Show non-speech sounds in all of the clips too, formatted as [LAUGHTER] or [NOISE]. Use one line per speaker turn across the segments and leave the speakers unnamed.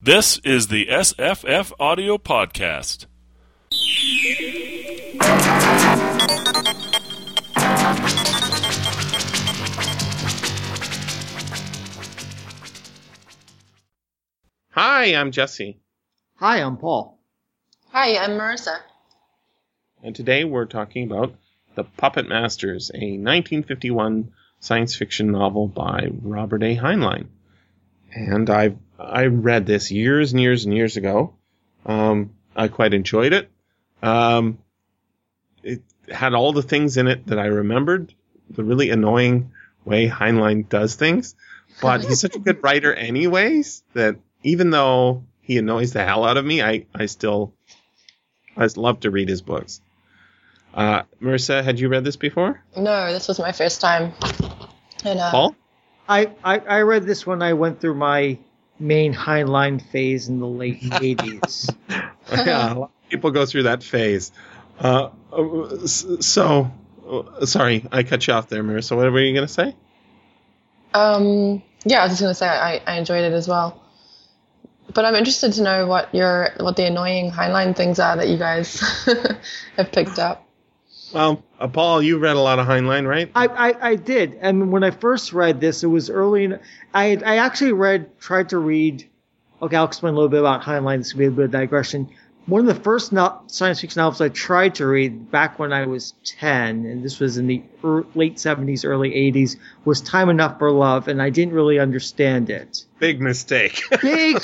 This is the SFFaudio Podcast.
Hi, I'm Jesse,
Hi, I'm Paul.
Hi, I'm Marissa.
and today we're talking about The Puppet Masters, a 1951 science fiction novel by Robert A. Heinlein. And I I read this years and years and years ago. Um, I quite enjoyed it. Um, it had all the things in it that I remembered. The really annoying way Heinlein does things, but he's such a good writer, anyways. That even though he annoys the hell out of me, I I still I love to read his books. Uh, Marissa, had you read this before?
No, this was my first time. And uh,
Paul?
I, I, I read this when I went through my main Heinlein phase in the late [LAUGHS] 80s.
yeah, a lot of people go through that phase. Uh, uh, so, uh, sorry, I cut you off there, Marissa. What were you going to say?
um, yeah, I was just gonna say I, I enjoyed it as well. But I'm interested to know what your what the annoying Heinlein things are that you guys [LAUGHS] have picked up.
Well, uh, Paul, you read a lot of Heinlein, right?
I, I, I did. And when I first read this, it was early. In, I, I actually read, tried to read. Okay, I'll explain a little bit about Heinlein. This will be a bit of digression. One of the first no, science fiction novels I tried to read back when I was 10, and this was in the er, late 70s, early 80s, was Time Enough for Love, and I didn't really understand it.
Big mistake. [LAUGHS]
big,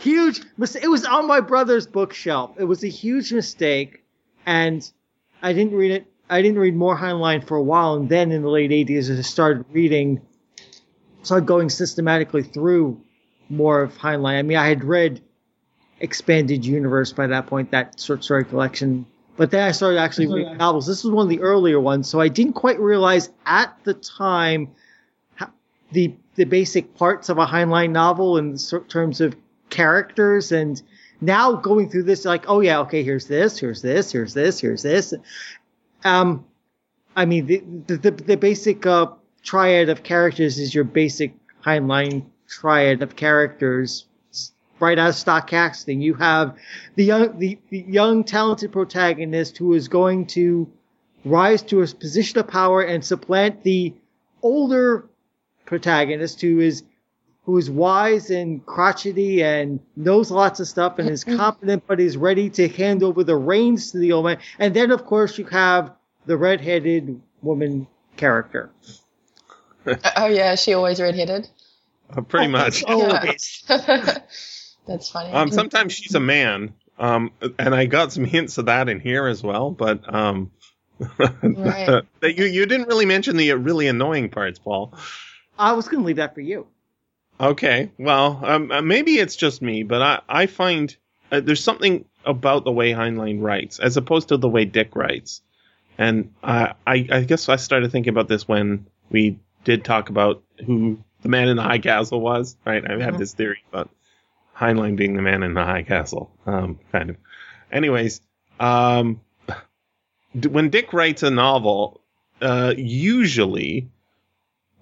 huge mistake. It was on my brother's bookshelf. It was a huge mistake, and I didn't read it. I didn't read more Heinlein for a while, and then in the late '80s, I started reading, started going systematically through more of Heinlein. I mean, I had read Expanded Universe by that point, that short story collection. But then I started actually reading mm-hmm. novels. This was one of the earlier ones, so I didn't quite realize at the time the the basic parts of a Heinlein novel in terms of characters. And now going through this, like, oh yeah, okay, here's this, here's this, here's this, here's this. Um, I mean, the the, the, basic uh, triad of characters is your basic Heinlein triad of characters right out of stock casting. You have the young, the, the young talented protagonist who is going to rise to a position of power and supplant the older protagonist who is who is wise and crotchety and knows lots of stuff and is competent but is ready to hand over the reins to the old man. And then of course you have the red-headed woman character. [LAUGHS]
oh yeah, is she always redheaded.
Uh, pretty much. [LAUGHS]
Always. [LAUGHS]
That's funny.
Um, sometimes she's a man. Um, and I got some hints of that in here as well, but um,
Right.
you you didn't really mention the really annoying parts, Paul.
I was going to leave that for you.
Okay, well, um, uh, maybe it's just me, but I, I find uh, there's something about the way Heinlein writes as opposed to the way Dick writes. And I, I, I guess I started thinking about this when we did talk about who the man in the high castle was, right? I had
Mhm.
this theory about Heinlein being the man in the high castle, um, kind of. Anyways, um, d- when Dick writes a novel, uh, usually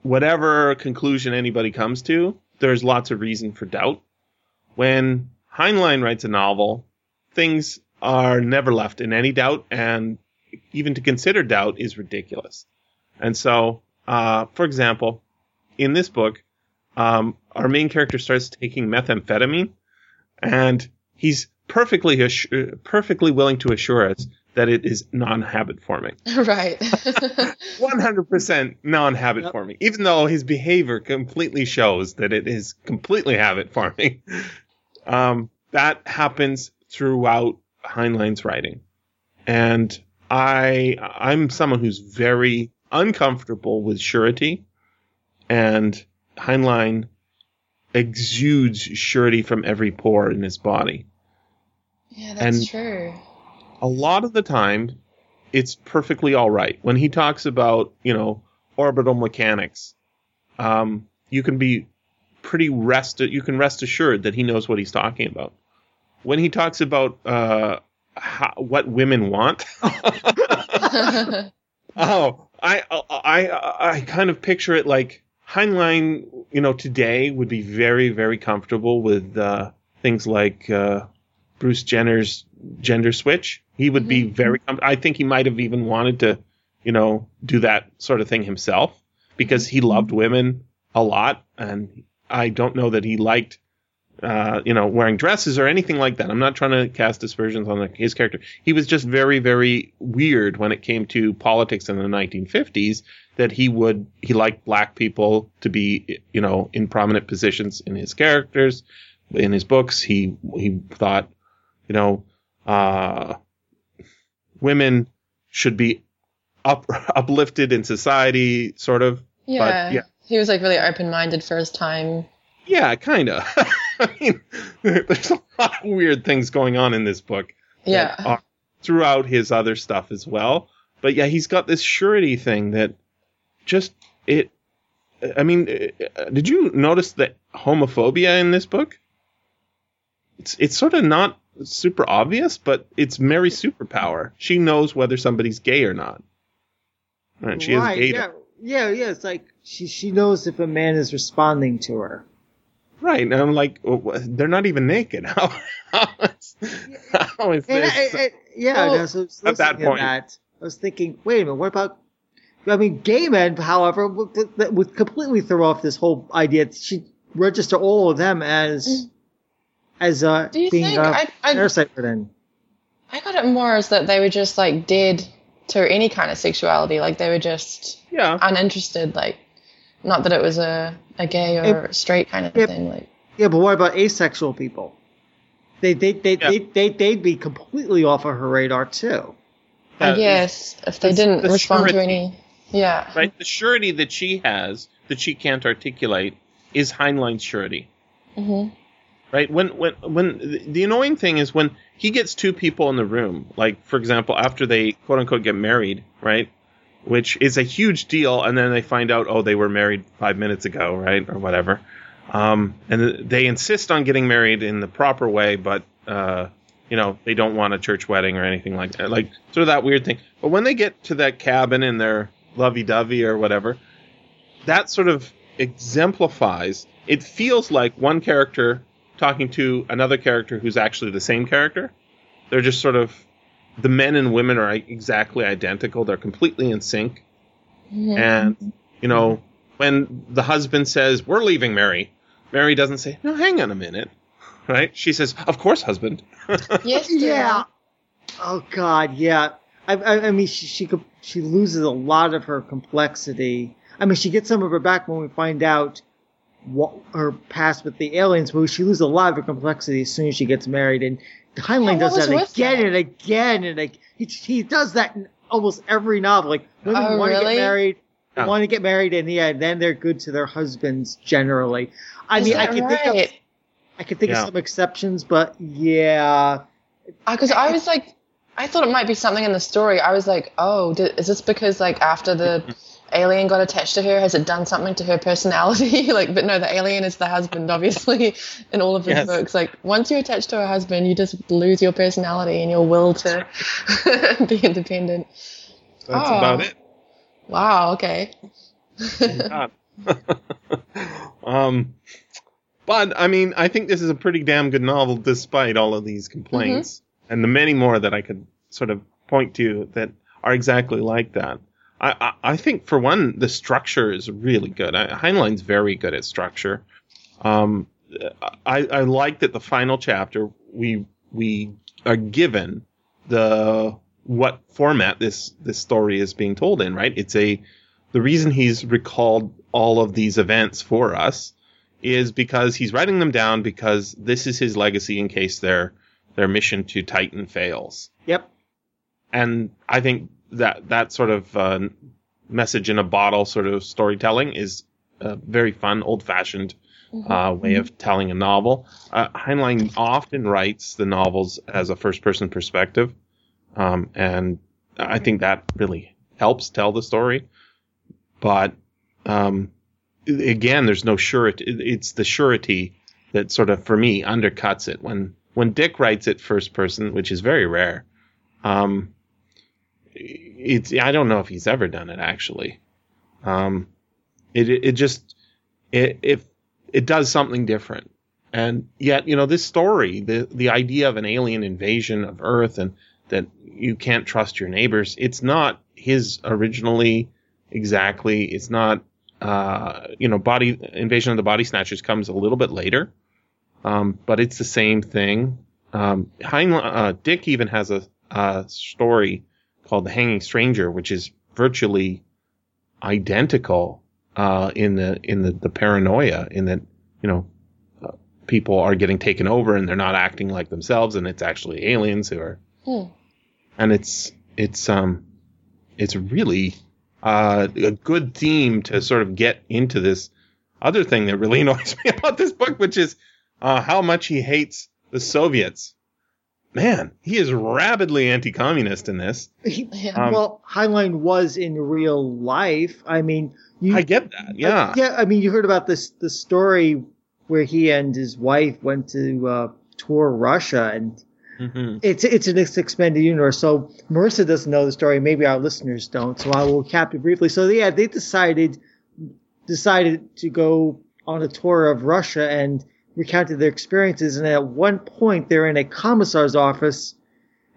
whatever conclusion anybody comes to, there's lots of reason for doubt. When Heinlein writes a novel, things are never left in any doubt, and even to consider doubt is ridiculous. And so, uh, for example, in this book, um, our main character starts taking methamphetamine, and he's perfectly perfectly willing to assure us that it is non-habit forming. [LAUGHS]
right. [LAUGHS]
100% non-habit
Yep.
forming, even though his behavior completely shows that it is completely habit forming. [LAUGHS] Um, that happens throughout Heinlein's writing. And I, I'm someone who's very uncomfortable with surety and Heinlein exudes surety from every pore in his body
yeah, that's
And-
true.
A lot of the time it's perfectly all right when he talks about you know orbital mechanics um, you can be pretty rest you can rest assured that he knows what he's talking about when he talks about uh, how, what women want [LAUGHS] oh I, I i kind of picture it like heinlein you know today would be very very comfortable with uh, things like uh, Bruce Jenner's gender switch. He would be very. I think he might have even wanted to, you know, do that sort of thing himself because he loved women a lot, and I don't know that he liked. Uh, you know, wearing dresses or anything like that. I'm not trying to cast aspersions on like, his character. He was just very, very weird when it came to politics in the 1950s. That he would, he liked black people to be, you know, in prominent positions in his characters, in his books. He he thought, you know, uh, women should be up [LAUGHS] uplifted in society, sort of.
Yeah.
yeah.
He was like really open minded for his time.
Yeah, kind of. [LAUGHS] I mean, [LAUGHS] there's a lot of weird things going on in this book.
Yeah.
throughout his other stuff as well. But yeah, he's got this surety thing that just it. I mean, uh, did you notice the homophobia in this book? It's it's sort of not super obvious, but it's Mary's superpower. She knows whether somebody's gay or not. And She has gay.
yeah, yeah, yeah. It's like she she knows if a man is responding to her.
Right, and I'm like, wha- they're not even naked. [LAUGHS] How, how is, how is
And,
this?
I- I- yeah,
Well,
and I was listening
at that
to
point-
that. I was thinking, wait a minute, what about? I mean, gay men, however, would, would completely throw off this whole idea. She register all of them as mm. As uh,
Do you
being
think? I, I,
parasite for them.
I got it more as that they were just like dead to any kind of sexuality. Like they were just
yeah,
uninterested. Like, not that it was a, a gay or straight kind of
If-
thing. Like,
Yeah, but what about asexual people? They they they
Yeah.
they they they'd be completely off of her radar too.
I
Uh,
guess if they didn't
the
respond to any. Yeah.
right? The surety that she has that she can't articulate is Heinlein's surety,
hmm
right? When when when the, annoying thing is when he gets two people in the room, like for example, after they quote unquote get married, right? Which is a huge deal, and then they find out, oh, they were married five minutes ago, right, or whatever. Um, and they insist on getting married in the proper way, but uh, you know they don't want a church wedding or anything like that, like sort of that weird thing. But when they get to that cabin in their lovey-dovey or whatever, that sort of exemplifies. It feels like one character talking to another character who's actually the same character. They're just sort of the men and women are exactly identical. They're completely in sync.
Mhm.
And you know, when the husband says, "We're leaving Mary," Mary doesn't say, "No, hang on a minute." [LAUGHS] Right? She says, "Of course, husband." [LAUGHS]
yes.
Yeah. Oh God, yeah. I, I, I mean, she she she loses a lot of her complexity. I mean, she gets some of her back when we find out what her past with the aliens, but she loses a lot of her complexity as soon as she gets married. And Heinlein
Yeah,
does that again
that?
and again and like he he does that in almost every novel. Like women
Oh,
want to
really?
get married,
Yeah.
want to get married, and yeah, then they're good to their husbands generally. I
Is
mean, I
that
can think of? I can think
Yeah.
of some exceptions, but yeah.
Uh, because I was like, I thought it might be something in the story. I was like, oh, di- is this because like after the mm-hmm. Alien got attached to her, has it done something to her personality? [LAUGHS] like, but no, the alien is the husband, obviously, [LAUGHS] in all of his
Yes.
books. Like, once you attach to a husband, you just lose your personality and your will to [LAUGHS] be independent.
That's
Oh.
about it.
Wow. Okay.
Um, but I mean, I think this is a pretty damn good novel, despite all of these complaints and the many more that I could sort of point to that are exactly like that. I, I, I think, for one, the structure is really good. I, Heinlein's very good at structure. Um, I, I like that the final chapter we we are given the what format this this story is being told in. Right? It's a the reason he's recalled all of these events for us is because he's writing them down because this is his legacy in case their their mission to Titan fails.
Yep.
And I think that that sort of uh, message in a bottle sort of storytelling is a very fun, old fashioned uh, way of telling a novel. Uh, Heinlein often writes the novels as a first person perspective, um, and I think that really helps tell the story. But um, again, there's no surety. It's the surety that sort of, for me, undercuts it. When when Dick writes it first person, which is very rare, um, it's I don't know if he's ever done it actually. Um, it it, just it if it does something different, And yet, you know, this story, the the idea of an alien invasion of Earth and that you can't trust your neighbors, it's not his originally exactly. It's not, uh, you know, body invasion of the body snatchers comes a little bit later, um, but it's the same thing. Um, Heinle- uh, Dick even has a, a story called The Hanging Stranger, which is virtually identical uh, in the in the, the paranoia in that you know uh, people are getting taken over and they're not acting like themselves and it's actually aliens who are
Hmm.
and it's it's um it's really uh, a good theme to sort of get into this other thing that really [LAUGHS] annoys me about this book, which is uh, how much he hates the Soviets. Man, he is rabidly anti-communist in this. [LAUGHS] Um,
well, Heinlein was in real life. I mean, you,
I get that, yeah.
yeah. I mean, you heard about this the story where he and his wife went to uh, tour Russia, and
Mhm.
it's it's an expanded universe. So Marissa doesn't know the story. Maybe our listeners don't. So I will cap it briefly. So yeah, they decided decided to go on a tour of Russia and recounted their experiences. And at one point, they're in a commissar's office,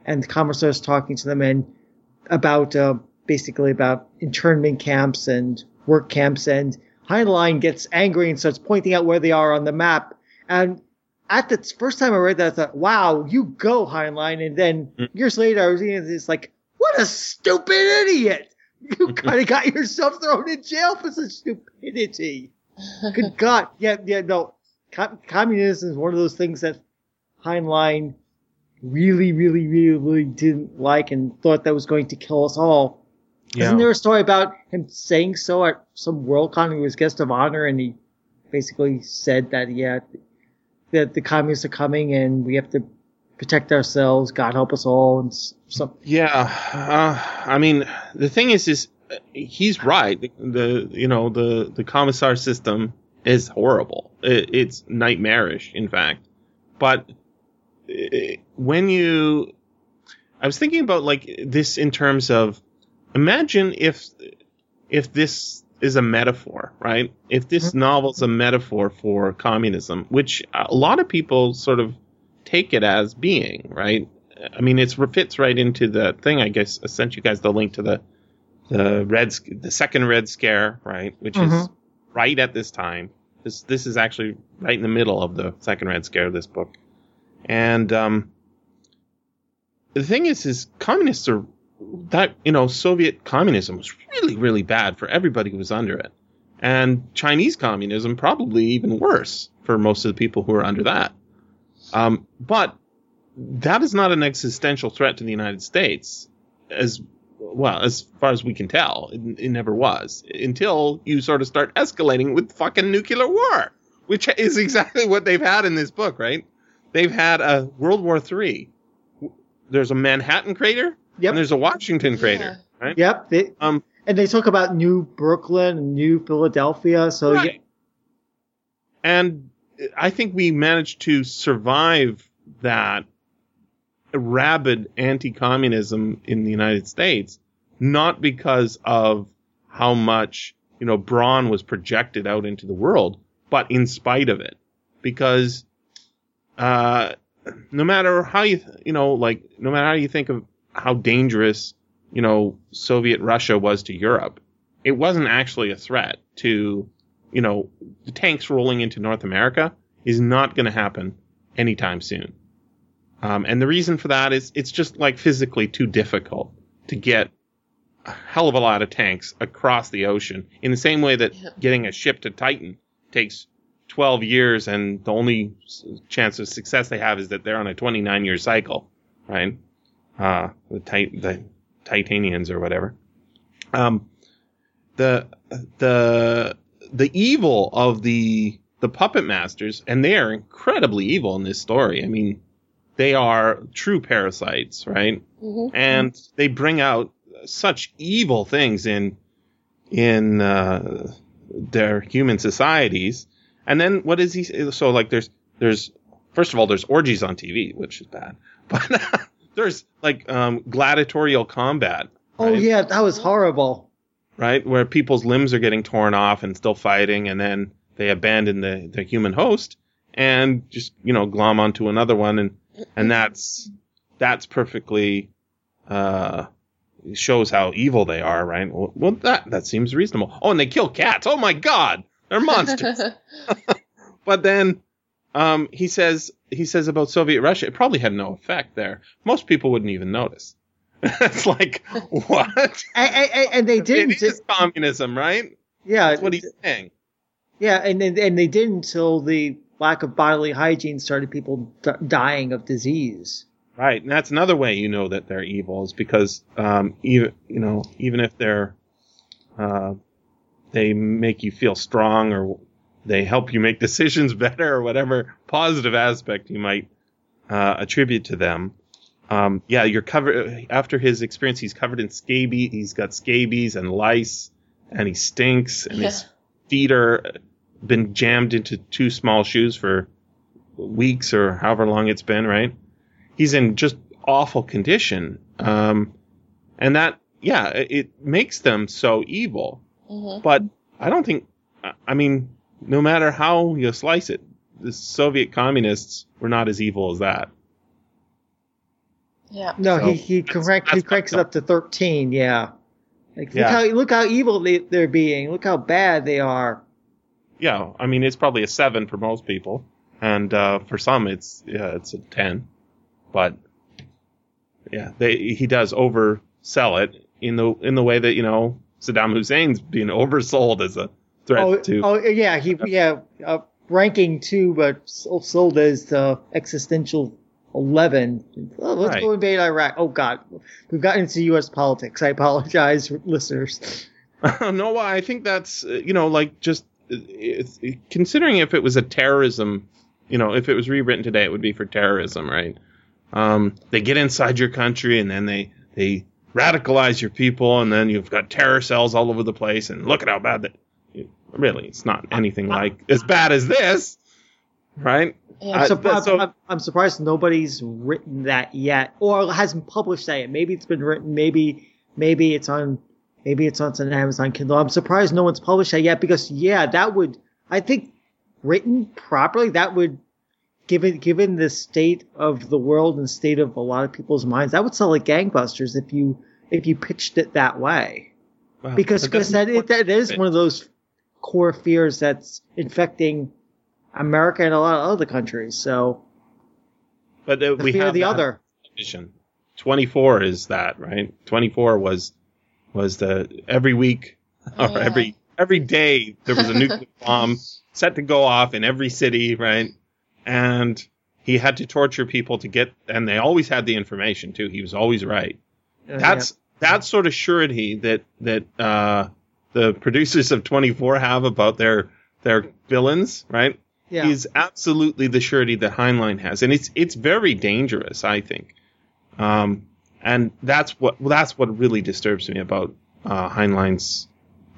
and the commissar's talking to them and about uh, basically about internment camps and work camps. And Heinlein gets angry and starts pointing out where they are on the map. And at the first time I read that, I thought, "Wow, you go Heinlein." And then
Mm.
years later, I was reading it's like, "What a stupid idiot! You [LAUGHS] kind of got yourself thrown in jail for such stupidity." Good God, yeah, yeah, no. Com- communism is one of those things that Heinlein really, really, really really didn't like and thought that was going to kill us all. Isn't there a story about him saying so at some Worldcon? He was guest of honor, and he basically said that yeah, that the communists are coming and we have to protect ourselves. God help us all, and s- some.
Yeah, uh, I mean, the thing is, is uh, he's right. The, the you know the the commissar system is horrible. It, it's nightmarish, in fact. But uh, when you, I was thinking about like this in terms of, imagine if if this is a metaphor, right? If this novel's a metaphor for communism, which a lot of people sort of take it as being, right? I mean, it fits right into the thing. I guess I sent you guys the link to the the red the second red scare, right? Which is
Mhm.
right at this time. This this is actually right in the middle of the second red scare. This book, and um, the thing is, is communists are that you know Soviet communism was really really bad for everybody who was under it, and Chinese communism probably even worse for most of the people who are under that. Um, but that is not an existential threat to the United States, as well as far as we can tell. It, it never was until you sort of start escalating with fucking nuclear war, which is exactly what they've had in this book, right? They've had a World War Three. There's a Manhattan crater
Yep.
and there's a Washington crater, right?
Yep. They,
Um,
and they talk about New Brooklyn and New Philadelphia. So yeah,
Right. And I think we managed to survive that rabid anti-communism in the United States, not because of how much, you know, brawn was projected out into the world, but in spite of it. Because, uh, no matter how you, you know, like, no matter how you think of how dangerous, you know, Soviet Russia was to Europe, it wasn't actually a threat to, you know, the tanks rolling into North America is not going to happen anytime soon. Um, and the reason for that is it's just like physically too difficult to get a hell of a lot of tanks across the ocean in the same way that
Yeah.
getting a ship to Titan takes 12 years and the only chance of success they have is that they're on a 29 year cycle, right? Uh, the, tit- the Titanians or whatever. Um, the, the, the evil of the, the puppet masters, and they are incredibly evil in this story. I mean, they are true parasites, right?
Mhm.
and they bring out such evil things in in uh, their human societies. And then what is he? So like, there's there's first of all there's orgies on TV, which is bad, [LAUGHS] but there's like um, gladiatorial combat.
oh yeah, that was horrible.
right? Where people's limbs are getting torn off and still fighting, and then they abandon the, the human host, and just you know glom onto another one, and and that's that's perfectly uh, shows how evil they are, right? Well, well, that that seems reasonable. Oh, and they kill cats. Oh my God, they're monsters. [LAUGHS] but then um, he says he says about Soviet Russia, it probably had no effect there. Most people wouldn't even notice. [LAUGHS] it's like what?
And, and, and they didn't.
It is communism, right?
yeah,
That's what he's saying.
yeah, and, and and they didn't until the lack of bodily hygiene started people d- dying of disease.
Right, and that's another way you know that they're evil is because um, even you know even if they're uh, they make you feel strong or they help you make [LAUGHS] decisions better or whatever positive aspect you might uh, attribute to them. Um, yeah, you're covered after his experience. He's covered in scabies. He's got scabies and lice, and he stinks, and his feet are been jammed into two small shoes for weeks or however long it's been. Right? He's in just awful condition, um, and that yeah, it, it makes them so evil.
Mhm.
But I don't think. I- I mean, no matter how you slice it, the Soviet communists were not as evil as that.
Yeah.
No,
So,
he he
that's-
correct he
that's
cranks it up to thirteen. Yeah, like look how look how evil they, they're being. Look how bad they are.
Yeah, I mean, it's probably a seven for most people, and uh, for some, it's yeah, it's a ten. But yeah, they he does oversell it in the in the way that you know Saddam Hussein's being [LAUGHS] oversold as a threat
Oh,
to.
oh yeah, he yeah uh, ranking two, but so- sold as the existential eleven. Oh, let's
Right.
go invade Iraq. Oh God, we've gotten into U.S. politics. I apologize, [LAUGHS] listeners. [LAUGHS]
no, I think that's uh, you know like just uh, considering if it was a terrorism, you know, if it was rewritten today, it would be for terrorism, right? Um, they get inside your country and then they they radicalize your people, and then you've got terror cells all over the place, and look at how bad that. Really, it's not anything like as bad as this, right?
Yeah.
I-
I'm, surp-
but so-
I'm, I'm surprised nobody's written that yet, or hasn't published that yet. Maybe it's been written. Maybe maybe it's on maybe it's on an Amazon Kindle. I'm surprised no one's published that yet because yeah, that would I think written properly that would given given the state of the world and state of a lot of people's minds that would sell like gangbusters if you if you pitched it that way
Well,
because because
that's-
that, that is one of those core fears that's infecting America and a lot of other countries. So
but uh,
the
we
fear
have
of the other.
edition. 24 is that, right? 24 was was the every week or
Yeah.
every every day there was a nuclear bomb set to go off in every city, right? And he had to torture people to get and they always had the information too. He was always right.
Uh,
That's that sort of surety that that uh the producers of 24 have about their their villains, right?
yeah. yeah.
is absolutely the surety that Heinlein has, and it's it's very dangerous, I think. Um, and that's what well, that's what really disturbs me about uh, Heinlein's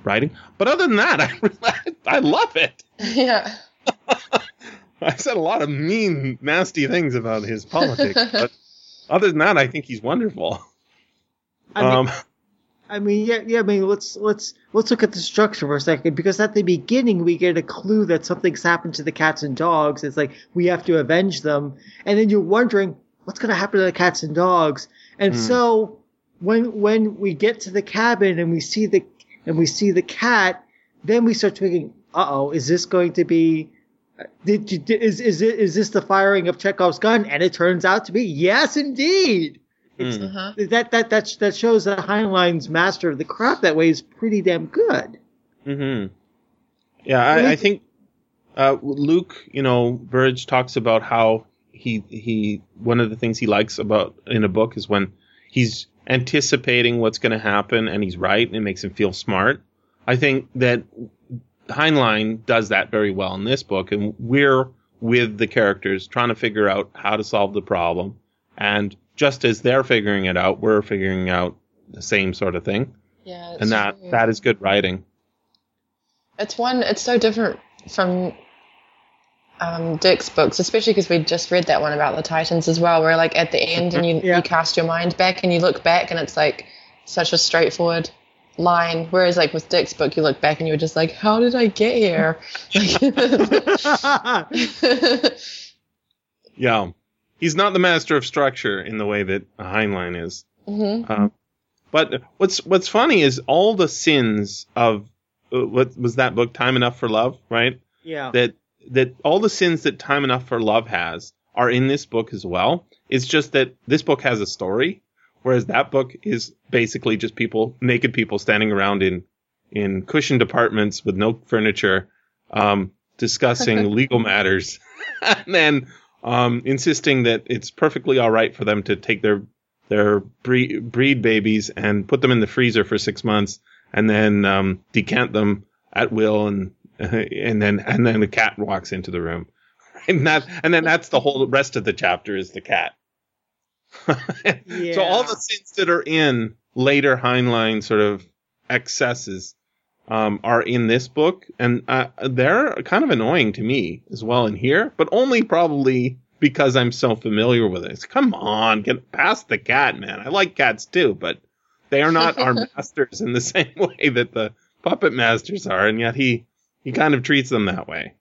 writing. But other than that, [LAUGHS] I I love it.
yeah. [LAUGHS] [LAUGHS]
I said a lot of mean, nasty things about his politics, but [LAUGHS] other than that, I think he's wonderful.
I mean,
um,
I mean, yeah, yeah. I mean, let's let's let's look at the structure for a second because at the beginning we get a clue that something's happened to the cats and dogs. It's like we have to avenge them, and then you're wondering what's going to happen to the cats and dogs. And
Hmm.
so when when we get to the cabin and we see the and we see the cat, then we start thinking, uh oh, is this going to be? Did, you- did is is it is this the firing of Chekhov's gun? And it turns out to be yes, indeed. It's,
hmm.
Uh-huh.
that that that that shows that Heinlein's master of the craft that way is pretty damn good.
hmm Yeah, I, I think uh, Luke, you know, Burrage talks about how he he one of the things he likes about in a book is when he's anticipating what's going to happen and he's right and it makes him feel smart. I think that Heinlein does that very well in this book, and we're with the characters trying to figure out how to solve the problem. And just as they're figuring it out, we're figuring out the same sort of thing,
Yeah.
and that
true.
that is good writing.
It's one. It's so different from um, Dick's books, especially because we just read that one about the Titans as well. Where like at the end, and you
Yeah.
you cast your mind back and you look back, and it's like such a straightforward line. Whereas like with Dick's book, you look back and you're just like, how did I get here? Like, [LAUGHS]
Yeah. He's not the master of structure in the way that Heinlein is.
Mhm.
Uh, but what's what's funny is all the sins of uh, what was that book, Time Enough for Love, right?
yeah.
That that all the sins that Time Enough for Love has are in this book as well. It's just that this book has a story, whereas that book is basically just people, naked people standing around in in cushioned apartments with no furniture, um, discussing [LAUGHS] legal matters, [LAUGHS] and then um, insisting that it's perfectly all right for them to take their their breed, breed babies and put them in the freezer for six months, and then um, decant them at will, and [LAUGHS] and then and then the cat walks into the room, and that and then that's the whole rest of the chapter is the cat. [LAUGHS] So all the sins that are in later Heinlein sort of excesses um, are in this book, and uh, they're kind of annoying to me as well in here, but only probably because I'm so familiar with it. It's, Come on, get past the cat, man. I like cats too, but they are not our [LAUGHS] masters in the [LAUGHS] same way that the puppet masters are, and yet he he kind of treats them that way.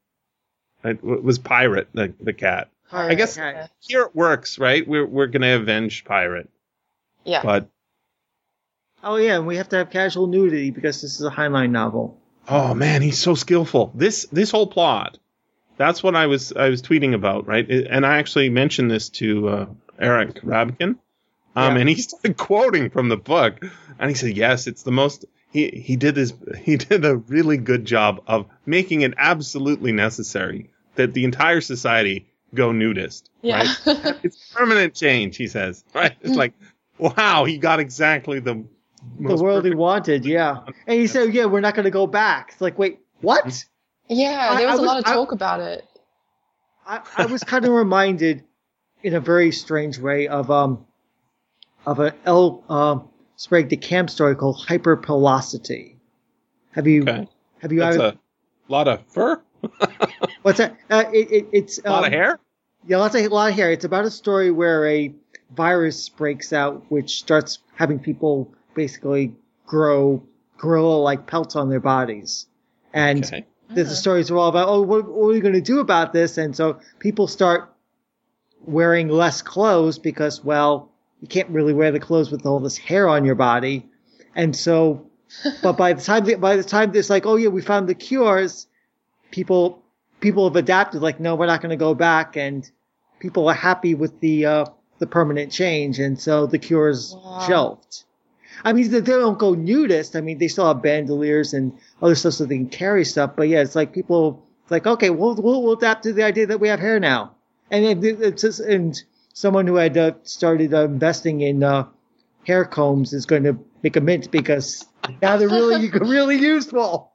It was Pirate the the cat. I guess-
Okay.
Here it works, right? We're we're gonna avenge Pirate,
yeah.
but
Oh yeah, and we have to have casual nudity because this is a Heinlein novel.
Oh man, he's so skillful. This this whole plot. That's what I was I was tweeting about, right? And I actually mentioned this to uh, Eric Rabkin, um,
Yeah.
and he [LAUGHS] started quoting from the book, and he said, "Yes, it's the most." He he did his [LAUGHS] he did a really good job of making it absolutely necessary that the entire society go nudist.
yeah.
Right? [LAUGHS] It's permanent change, he says. Right? It's like, wow, he got exactly the
The world he wanted, yeah. And he said, "Yeah, we're not going to go back." It's like, wait, what?
yeah,
I-
there
I
was a lot of
I-
talk about it.
I, I was kind of reminded, in a very strange way, of um, of a L. Um, Sprague de Camp story called Hyperpilosity. Have you
Okay.
have you
That's
ever,
a lot of fur, [LAUGHS]
what's that? Uh, it, it, it's
a lot
um,
of hair.
Yeah, lots of, a lot of hair. It's about a story where a virus breaks out, which starts having people basically grow gorilla-like pelts on their bodies, and
Okay.
the, the stories are all about, oh, what, what are we going to do about this? And so people start wearing less clothes because, well, you can't really wear the clothes with all this hair on your body, and so. [LAUGHS] but by the time by the time it's like, oh yeah, we found the cures, people people have adapted. Like, no, we're not going to go back, and people are happy with the uh, the permanent change, and so the cure is
Wow.
shelved. I mean, they don't go nudist. I mean, they still have bandoliers and other stuff so they can carry stuff. But yeah, it's like people, it's like, okay, we'll, we'll, we'll adapt to the idea that we have hair now. And it, it's just, and someone who had uh, started uh, investing in uh, hair combs is going to make a mint because now they're [LAUGHS] really, [LAUGHS] really useful.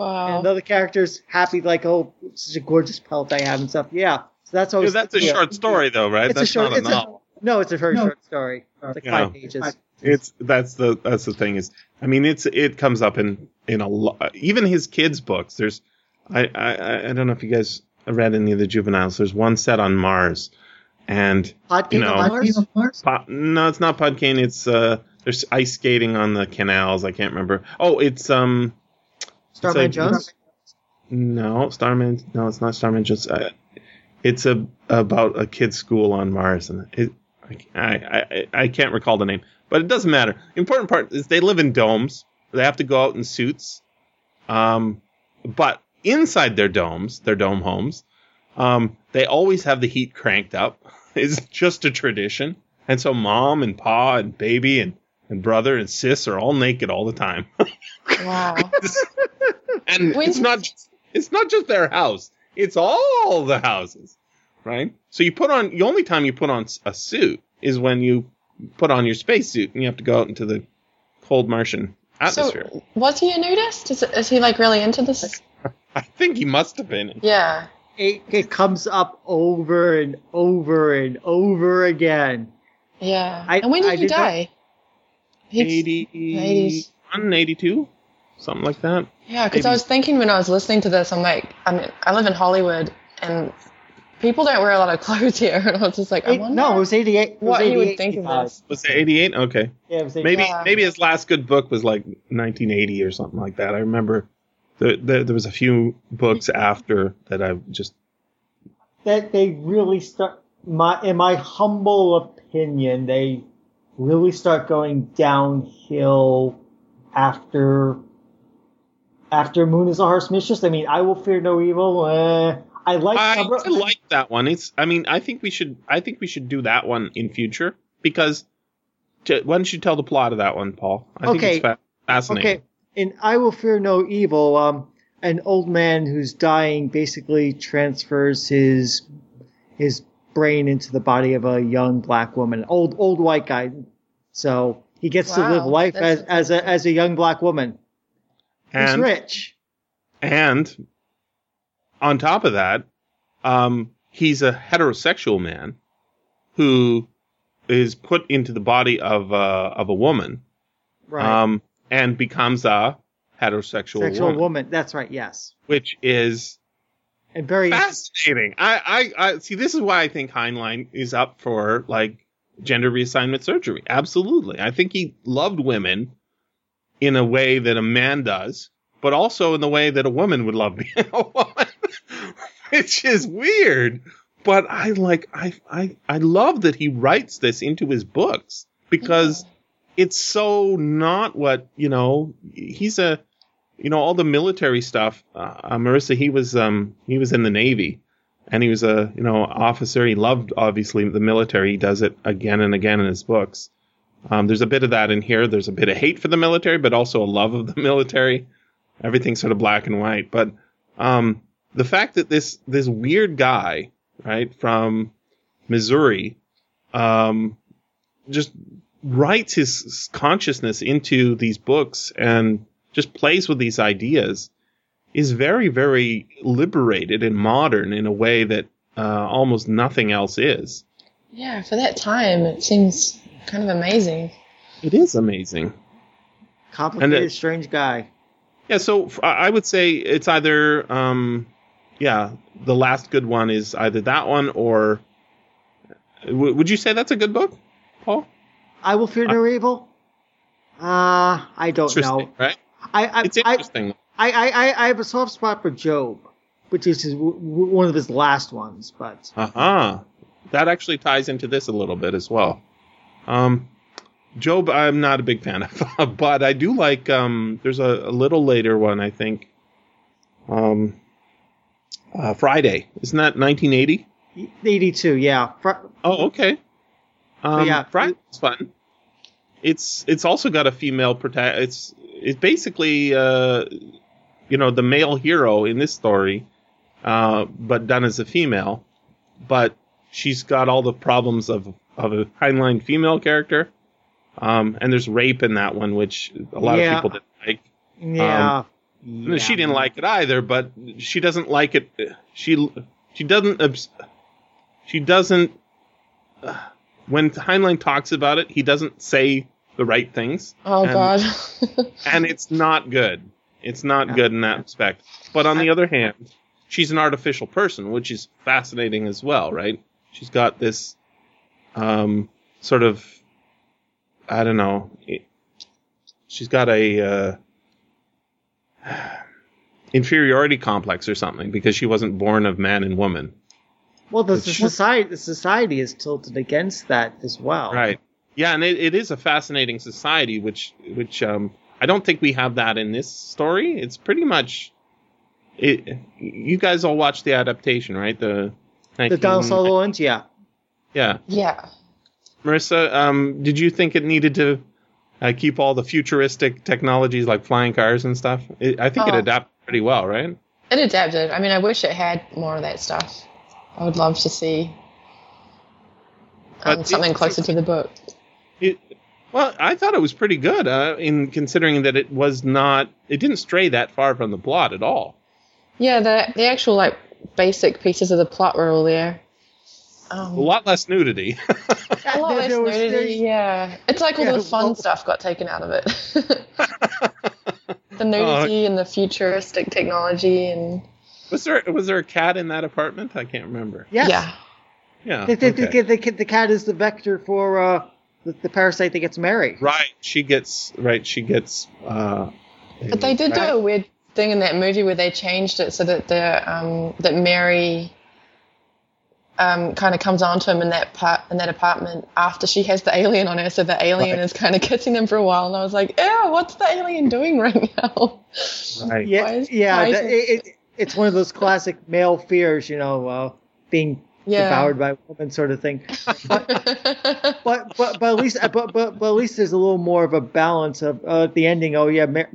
Wow.
And other characters happy, like, oh, such a gorgeous pelt I have and stuff. Yeah. So that's
Yeah,
always,
that's a
yeah.
short story, though, right?
It's
that's
a short,
not a
it's
novel.
a, no, it's a very
No.
short story. It's like
Yeah.
five pages.
It's that's the that's the thing is, I mean, it's it comes up in in a lot. Even his kids' books. There's, I, I I don't know if you guys read any of the juveniles. There's one set on Mars, and
Podkayne
you know,
Mars?
Mars?
Mars?
No, it's not Podkayne. It's uh, there's ice skating on the canals. I can't remember. Oh, it's um,
Starman
It's a-
Jones?
no, Starman. No, it's not Starman. Just uh, it's a about a kid's school on Mars, and it, I, I I can't recall the name, but it doesn't matter. The important part is they live in domes. They have to go out in suits, um, but inside their domes, their dome homes, um, they always have the heat cranked up. [LAUGHS] It's just a tradition, and so mom and pa and baby and and brother and sis are all naked all the time. [LAUGHS]
wow.
And
When-
it's not just, it's not just their house it's all the houses right so you put on the only time you put on a suit is when you put on your spacesuit and you have to go out into the cold martian atmosphere
So, was he a nudist? Is, is he like really into this? [LAUGHS]
i think he must have been
Yeah.
It, it comes up over and over and over again.
Yeah.
I-
and when did
I
he
did not-
die? He's-
81 82 something like that
Yeah, because I was thinking when I was listening to this, I'm like, I mean, I live in Hollywood, and people don't wear a lot of [LAUGHS] clothes here. And I was just like, I
Eight-
wonder
no, it was 88. It was
what he would
88,
think of this.
Was it 88? Okay.
Yeah, it was 88.
Maybe
Yeah.
maybe his last good book was like 1980 or something like that. I remember the, the, there was a few books mm-hmm. after that I just
that they really start my in my humble opinion they really start going downhill after after moon is a harsh mistress i mean i will fear no evil uh, i like
I,
Summer-
I like that one. It's I mean I think we should I think we should do that one in future because to, why don't you tell the plot of that one, Paul? I think
Okay.
it's fa- fascinating.
okay in i will fear no evil um an old man who's dying basically transfers his his brain into the body of a young black woman old old white guy so he gets to
Wow,
live life as as a as a young black woman He's
And
rich
and on top of that, um, he's a heterosexual man who is put into the body of uh, of a woman,
right
um, and becomes a heterosexual
sexual
woman,
woman. That's right. Yes,
which is
and very
fascinating. I, I, I see. This is why I think Heinlein is up for like gender reassignment surgery. Absolutely, I think he loved women in a way that a man does, but also in the way that a woman would love being a woman, which is weird. But I like, I, I, I love that he writes this into his books because it's so not what you know. He's a you know all the military stuff. Uh, uh, Marissa, he was um he was in the Navy, and he was a you know officer. He loved obviously the military. He does it again and again in his books. Um, there's a bit of that in here. There's a bit of hate for the military, but also a love of the [LAUGHS] military. Everything's sort of black and white. But um, the fact that this this weird guy, right from Missouri, um, just writes his consciousness into these books and just plays with these ideas is very, very liberated and modern in a way that uh, almost nothing else is.
Yeah, for that time, it seems kind of amazing.
It is amazing.
complicated,
and it-
strange guy.
Yeah, so f- I I would say it's either, um, yeah, the last good one is either that one or. W- would you say that's a good book, Paul?
I will fear no evil. Uh, I don't
Interesting,
know.
right?
I I,
It's
I,
interesting.
I I I I have a soft spot for Job, which is his, w- w- one of his last ones. But
Uh huh. That actually ties into this a little bit as well. Um, Job, I'm not a big fan of, [LAUGHS] but I do like. Um, there's a, a little later one, I think. Um, uh, Friday, isn't that 1980?
82, yeah. Fr-
Oh, okay. Um,
yeah.
Friday's fun. It's it's also got a female protagonist. It's it's basically uh, you know the male hero in this story, uh, but done as a female. But she's got all the problems of of a Heinlein female character. Um, and there's rape in that one, which a lot
Yeah.
of people didn't like.
Yeah.
No, She didn't like it either, but she doesn't like it. She she doesn't she doesn't. uh, when Heinlein talks about it, he doesn't say the right things,
Oh
And-
God. [LAUGHS]
and it's not good. It's not
Yeah.
good in that respect. But on the other hand, she's an artificial person, which is fascinating as well, right? She's got this um, sort of, I don't know. It, she's got a uh, inferiority complex or something because she wasn't born of man and woman.
Well, the, the society the society is tilted against that as well.
Right. Yeah, and it, it is a fascinating society, which which um, I don't think we have that in this story. It's pretty much. It, you guys all watched the adaptation, right? The
The
19
Donald Sutherland, yeah.
Yeah,
yeah.
Marissa, um, did you think it needed to uh, keep all the futuristic technologies like flying cars and stuff? It, I think it
Oh.
adapted pretty well, right?
It adapted. I mean, I wish it had more of that stuff. I would love to see um, something
it-
closer to the book.
It, well, I thought it was pretty good, uh, in considering that it was not. It didn't stray that far from the plot at all.
Yeah, the the actual like basic pieces of the plot were all there.
A
Um,
lot less nudity.
a lot less nudity, [LAUGHS] yeah. It's like all
Yeah,
the fun
well-
stuff got taken out of it. [LAUGHS] the nudity and the futuristic technology and
Was there was there a cat in that apartment? I can't remember.
Yes.
Yeah.
Yeah.
The, the,
okay.
the, the, the cat is the vector for uh, the, the parasite that gets Mary.
Right. She gets right. She gets. Uh,
But they did do a weird thing in that movie where they changed it so that the um, that Mary um, kind of comes onto him in that part in that apartment after she has the alien on her. So the alien
Right.
is kind of kissing him for a while, and I was like, "Ew, what's the alien doing right now?"
Right.
Yeah,
is-
yeah.
why is
that-
it-
it, it, it's one of those classic male fears, you know, uh, being
Yeah.
devoured by a woman sort of thing. But [LAUGHS] but but, but at least but, but but at least there's a little more of a balance of uh, at the ending. Oh yeah, Mar-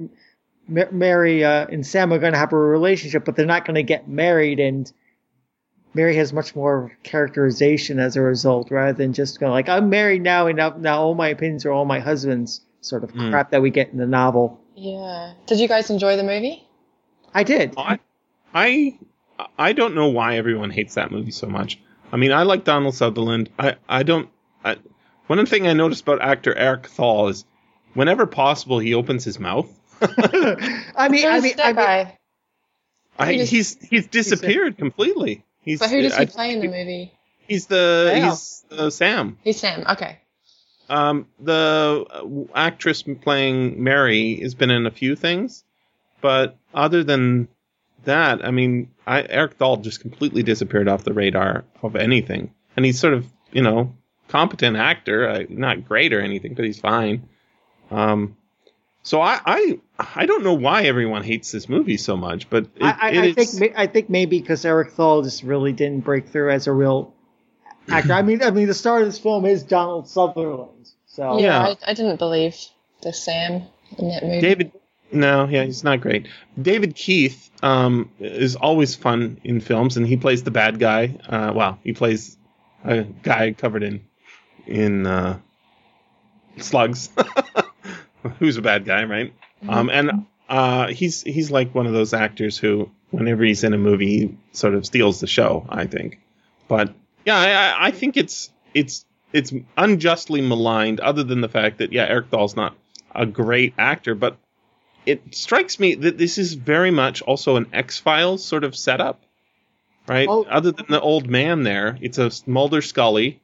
Mar- Mary uh, and Sam are going to have a relationship, but they're not going to get married, and Mary has much more characterization as a result, rather than just going like I'm married now, and now, now all my opinions are all my husband's sort of
Mm.
crap that we get in the novel.
yeah. Did you guys enjoy the movie?
I did.
I, I I don't know why everyone hates that movie so much. I mean, I like Donald Sutherland. I I don't. I, one thing I noticed about actor Eric Thal is, whenever possible, he opens his mouth. [LAUGHS]
I mean, I
Who's
mean, I mean.
I,
He just-
he's he's disappeared completely. He's
But who does he
I-
play in the movie?
He's the he's uh, Sam.
He's Sam. Okay.
Um, the actress playing Mary has been in a few things, but other than that, I mean, I, Eric Thal just completely disappeared off the radar of anything, and he's sort of, you know, competent actor, uh, not great or anything, but he's fine. Um, so I, I, I don't know why everyone hates this movie so much, but it,
I, I,
it
I think I think maybe because Eric Thal just really didn't break through as a real actor. I mean, I mean, the star of this film is Donald Sutherland. So
Yeah,
Yeah.
I, I didn't believe the Sam in that movie.
David, no, yeah, he's not great. David Keith um, is always fun in films, and he plays the bad guy. Uh, well, he plays a guy covered in in uh, slugs, [LAUGHS] [LAUGHS] who's a bad guy, right? Um, and uh, he's he's like one of those actors who, whenever he's in a movie, he sort of steals the show. I think, but yeah, I, I- I think it's it's it's unjustly maligned. Other than the fact that yeah, Eric Thal's not a great actor, but it strikes me that this is very much also an X Files sort of setup, right?
Oh.
Other than the old man there, it's a Mulder Scully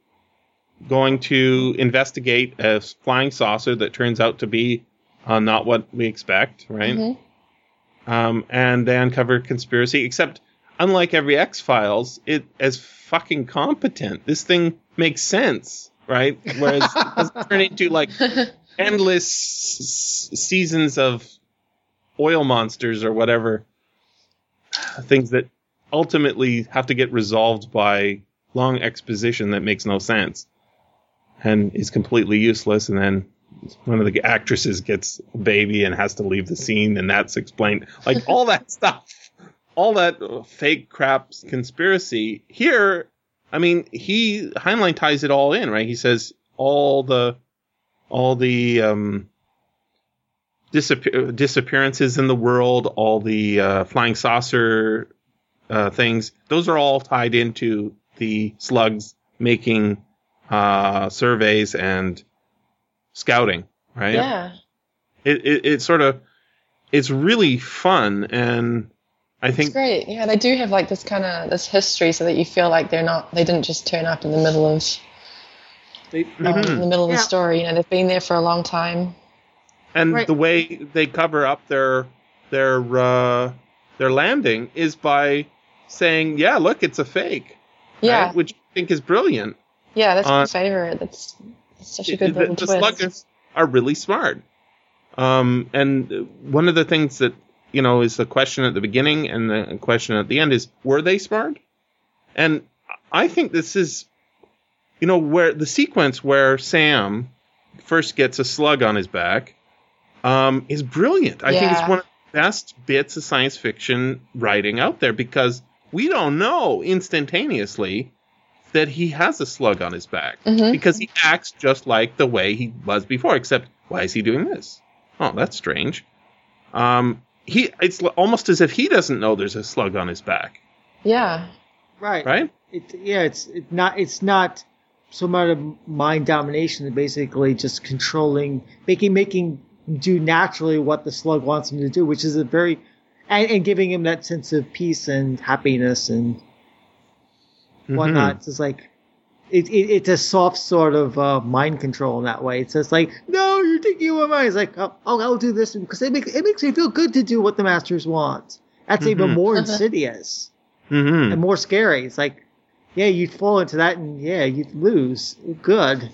going to investigate a flying saucer that turns out to be uh, not what we expect, right?
Mhm.
Um, and they uncover conspiracy. Except, unlike every X Files, it is fucking competent. This thing makes sense, right? Whereas it doesn't [LAUGHS] turn into like endless s- seasons of oil monsters or whatever things that ultimately have to get resolved by long exposition that makes no sense and is completely useless and then one of the actresses gets a baby and has to leave the scene and that's explained like [LAUGHS] all that stuff. All that uh, fake crap conspiracy. Here i mean he heinlein ties it all in right? He says all the all the um disappear- disappearances in the world all the uh, flying saucer uh, things those are all tied into the slugs making uh, surveys and scouting right
Yeah.
it, it, it sort of it's really fun and i think.
It's great. Yeah, they do have like this kind of this history, so that you feel like they're not. They didn't just turn up in the middle of
They-
um, in the middle of
Yeah.
the story. You know, they've been there for a long time.
and
Right.
the way they cover up their their uh, their landing is by saying yeah look it's a fake
Yeah,
right? which i think is brilliant
yeah, that's my
Uh,
favorite. That's, that's such a
the,
good little
the
twist.
sluggers are really smart. Um, and one of the things that you know is the question at the beginning and the question at the end is were they smart? And I think this is, you know, where the sequence where Sam first gets a slug on his back um, is brilliant. I think it's one of the best bits of science fiction writing out there because we don't know instantaneously that he has a slug on his back
Mhm.
because he acts just like the way he was before, except why is he doing this? Oh, that's strange. Um, he it's almost as if he doesn't know there's a slug on his back,
Yeah,
right.
right?
It, yeah, it's it not it's not so much of mind domination, basically just controlling, making making do naturally what the slug wants him to do, which is a very and, and giving him that sense of peace and happiness and
Mm-hmm.
whatnot. It's just like it, it, it's a soft sort of uh, mind control in that way. It's just like, no, you're taking away mine. It's like, oh, oh, I'll do this because it makes it makes me feel good to do what the masters want. That's even
Mhm.
more
Uh-huh.
insidious
Mm-hmm.
and more scary. It's like, yeah, you'd fall into that and yeah, you'd lose. Good.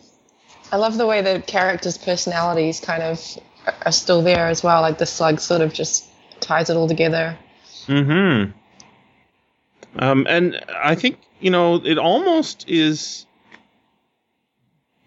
I love the way the characters' personalities kind of are still there as well. Like the slug sort of just ties it all together.
Mm-hmm. Um, and I think you know it almost is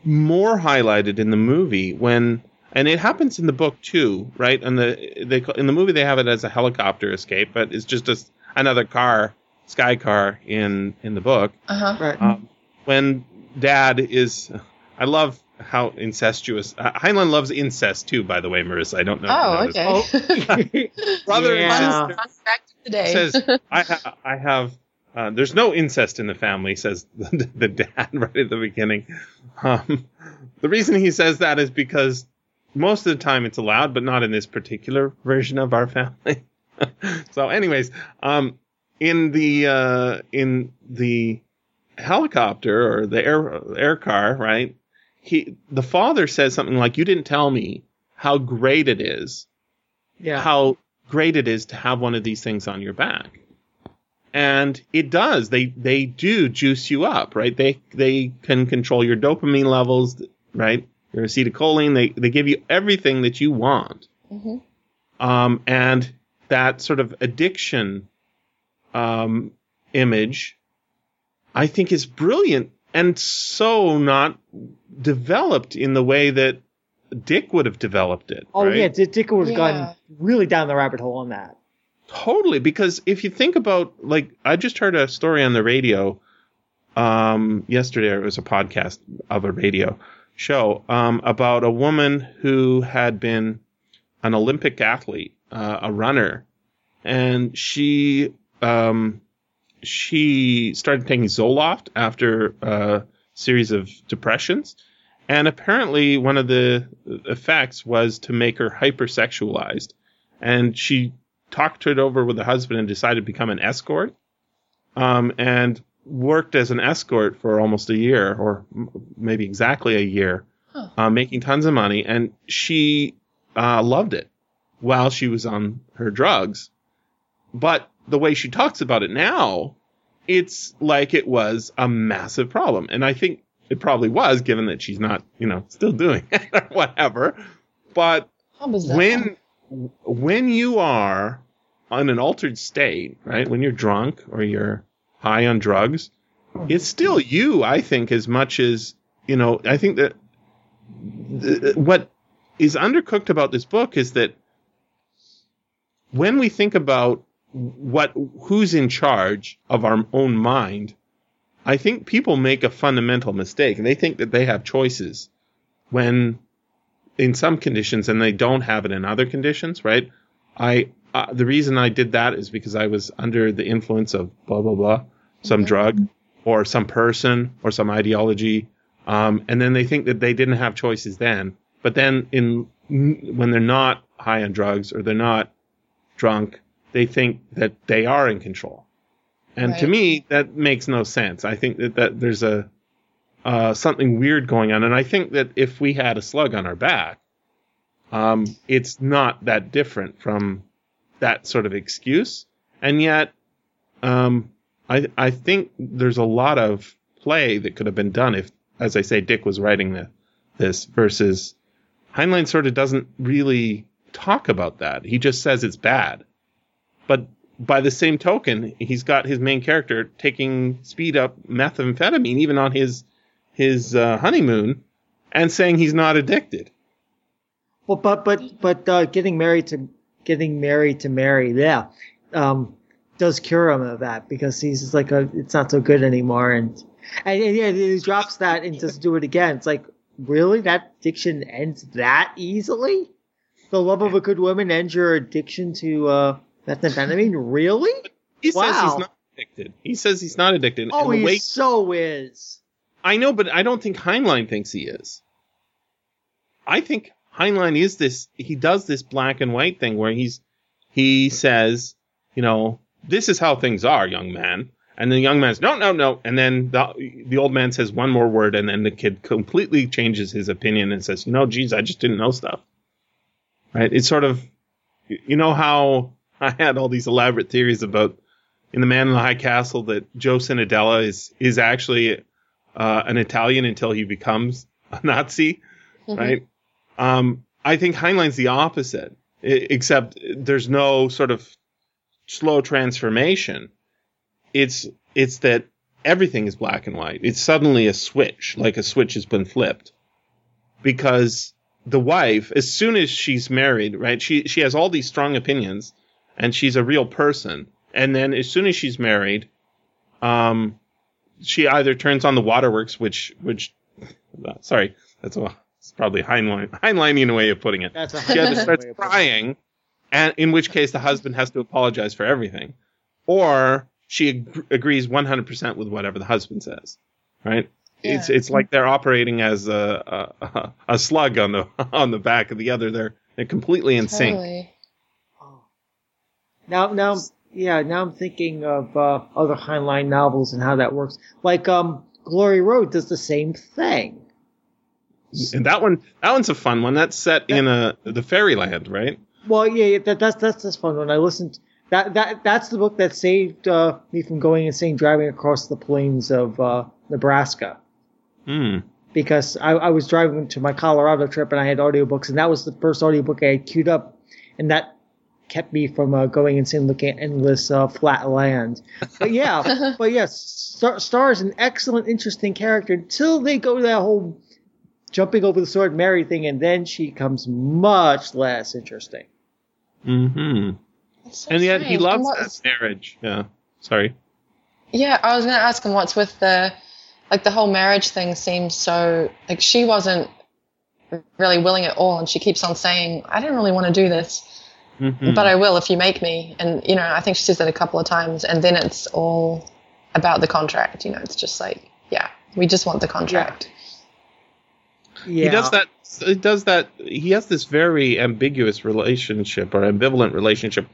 more highlighted in the movie when, and it happens in the book too, right? And the they in the movie they have it as a helicopter escape, but it's just a, s- another car, sky car in in the book.
Uh huh.
Right.
Um, when Dad is, I love how incestuous. Uh, Heinlein loves incest too, by the way, Marissa. I don't know.
Oh, okay.
Oh. [LAUGHS]
Brother and
Yeah.
sister.
Fun fact of
says [LAUGHS] I, ha- I have uh, there's no incest in the family says [LAUGHS] the, the dad right at the beginning um, the reason he says that is because most of the time it's allowed but not in this particular version of our family [LAUGHS] so anyways um, in the uh, in the helicopter or the air air car right he the father says something like you didn't tell me how great it is
yeah.
how great it is to have one of these things on your back. And it does. They they do juice you up, right? They they can control your dopamine levels, right? Your acetylcholine. They they give you everything that you want.
hmm
Um, and that sort of addiction um, image, I think, is brilliant and so not developed in the way that Dick would have developed it.
Oh
right?
yeah, Dick Dick would have
Yeah.
gone really down the rabbit hole on that.
Totally, because if you think about like I just heard a story on the radio um yesterday it was a podcast of a radio show um about a woman who had been an Olympic athlete, uh, a runner, and she um she started taking Zoloft after a series of depressions. And apparently, one of the effects was to make her hypersexualized. And she talked it over with the husband and decided to become an escort. Um, and worked as an escort for almost a year, or m- maybe exactly a year,
Huh.
uh, making tons of money. And she uh, loved it while she was on her drugs. But the way she talks about it now, it's like it was a massive problem. And I think it probably was, given that she's not, you know, still doing [LAUGHS] it or whatever. But when when you are on an altered state, right? When you're drunk or you're high on drugs, it's still you, I think, as much as, you know, I think that th- what is undercooked about this book is that when we think about what who's in charge of our own mind, I think people make a fundamental mistake and they think that they have choices when in some conditions and they don't have it in other conditions, right? I uh, the reason I did that is because I was under the influence of blah blah blah, some
Mhm.
drug or some person or some ideology, um, and then they think that they didn't have choices then. But then in when they're not high on drugs or they're not drunk, they think that they are in control. And to me, that makes no sense. I think that, that there's a uh, something weird going on, and I think that if we had a slug on our back, um, it's not that different from that sort of excuse. And yet, um, I I think there's a lot of play that could have been done if, as I say, Dick was writing the, this versus Heinlein sort of doesn't really talk about that. He just says it's bad. But by the same token, he's got his main character taking speed up methamphetamine even on his his uh, honeymoon and saying he's not addicted.
Well, but but but uh, getting married to getting married to Mary, yeah, um, does cure him of that because he's just like a, it's not so good anymore, and and, and yeah, he drops that and doesn't do it again. It's like really that addiction ends that easily? The love of a good woman ends your addiction to uh, methamphetamine? Really?
He says he's not addicted. He says he's not addicted.
Oh, he so is.
I know, but I don't think Heinlein thinks he is. I think Heinlein is this. He does this black and white thing where he's he says, you know, this is how things are, young man. And the young man's no, no, no. And then the the old man says one more word, and then the kid completely changes his opinion and says, you know, geez, I just didn't know stuff. Right? It's sort of, you know how [LAUGHS] I had all these elaborate theories about in the Man in the High Castle that Joe Cinnadella is is actually uh, an Italian until he becomes a Nazi,
Mhm.
right? Um, I think Heinlein's the opposite, except there's no sort of slow transformation. It's it's that everything is black and white. It's suddenly a switch, like a switch has been flipped, because the wife, as soon as she's married, right? She she has all these strong opinions, and she's a real person. And then as soon as she's married, um, she either turns on the waterworks, which which, uh, sorry, that's a it's probably Heinlein Heinleinian way of putting it.
That's a
She either starts crying, and in which case the husband has to apologize for everything, or she ag- agrees 100% with whatever the husband says, right? It's
Yeah.
it's like they're operating as a, a a slug on the on the back of the other. They're they're completely in sync.
Now, now, yeah, now I'm thinking of uh, other Heinlein novels and how that works. Like, um, Glory Road does the same thing.
And that one that one's a fun one. That's set in a the fairyland, right?
Well, yeah, yeah that, that's that's that's fun. When I listened, that that that's the book that saved uh, me from going insane driving across the plains of uh, Nebraska.
Hmm.
because I, I was driving to my Colorado trip and I had audiobooks and that was the first audiobook I had queued up and that kept me from uh, going insane looking at endless uh, flat land. But yeah, [LAUGHS] but yes, Star, Star is an excellent, interesting character until they go to that whole jumping over the sword Mary thing and then she becomes much less interesting.
Hmm.
So
And yet he loves
And
that marriage. Yeah. Sorry.
Yeah, I was going to ask him what's with the, like the whole marriage thing seems so, like she wasn't really willing at all and she keeps on saying, I don't really want to do this,
Mhm.
but I will if you make me. And, you know, I think she says that a couple of times and then it's all about the contract. You know, it's just like, yeah, we just want the contract.
Yeah.
He does that. He does that. He has this very ambiguous relationship or ambivalent relationship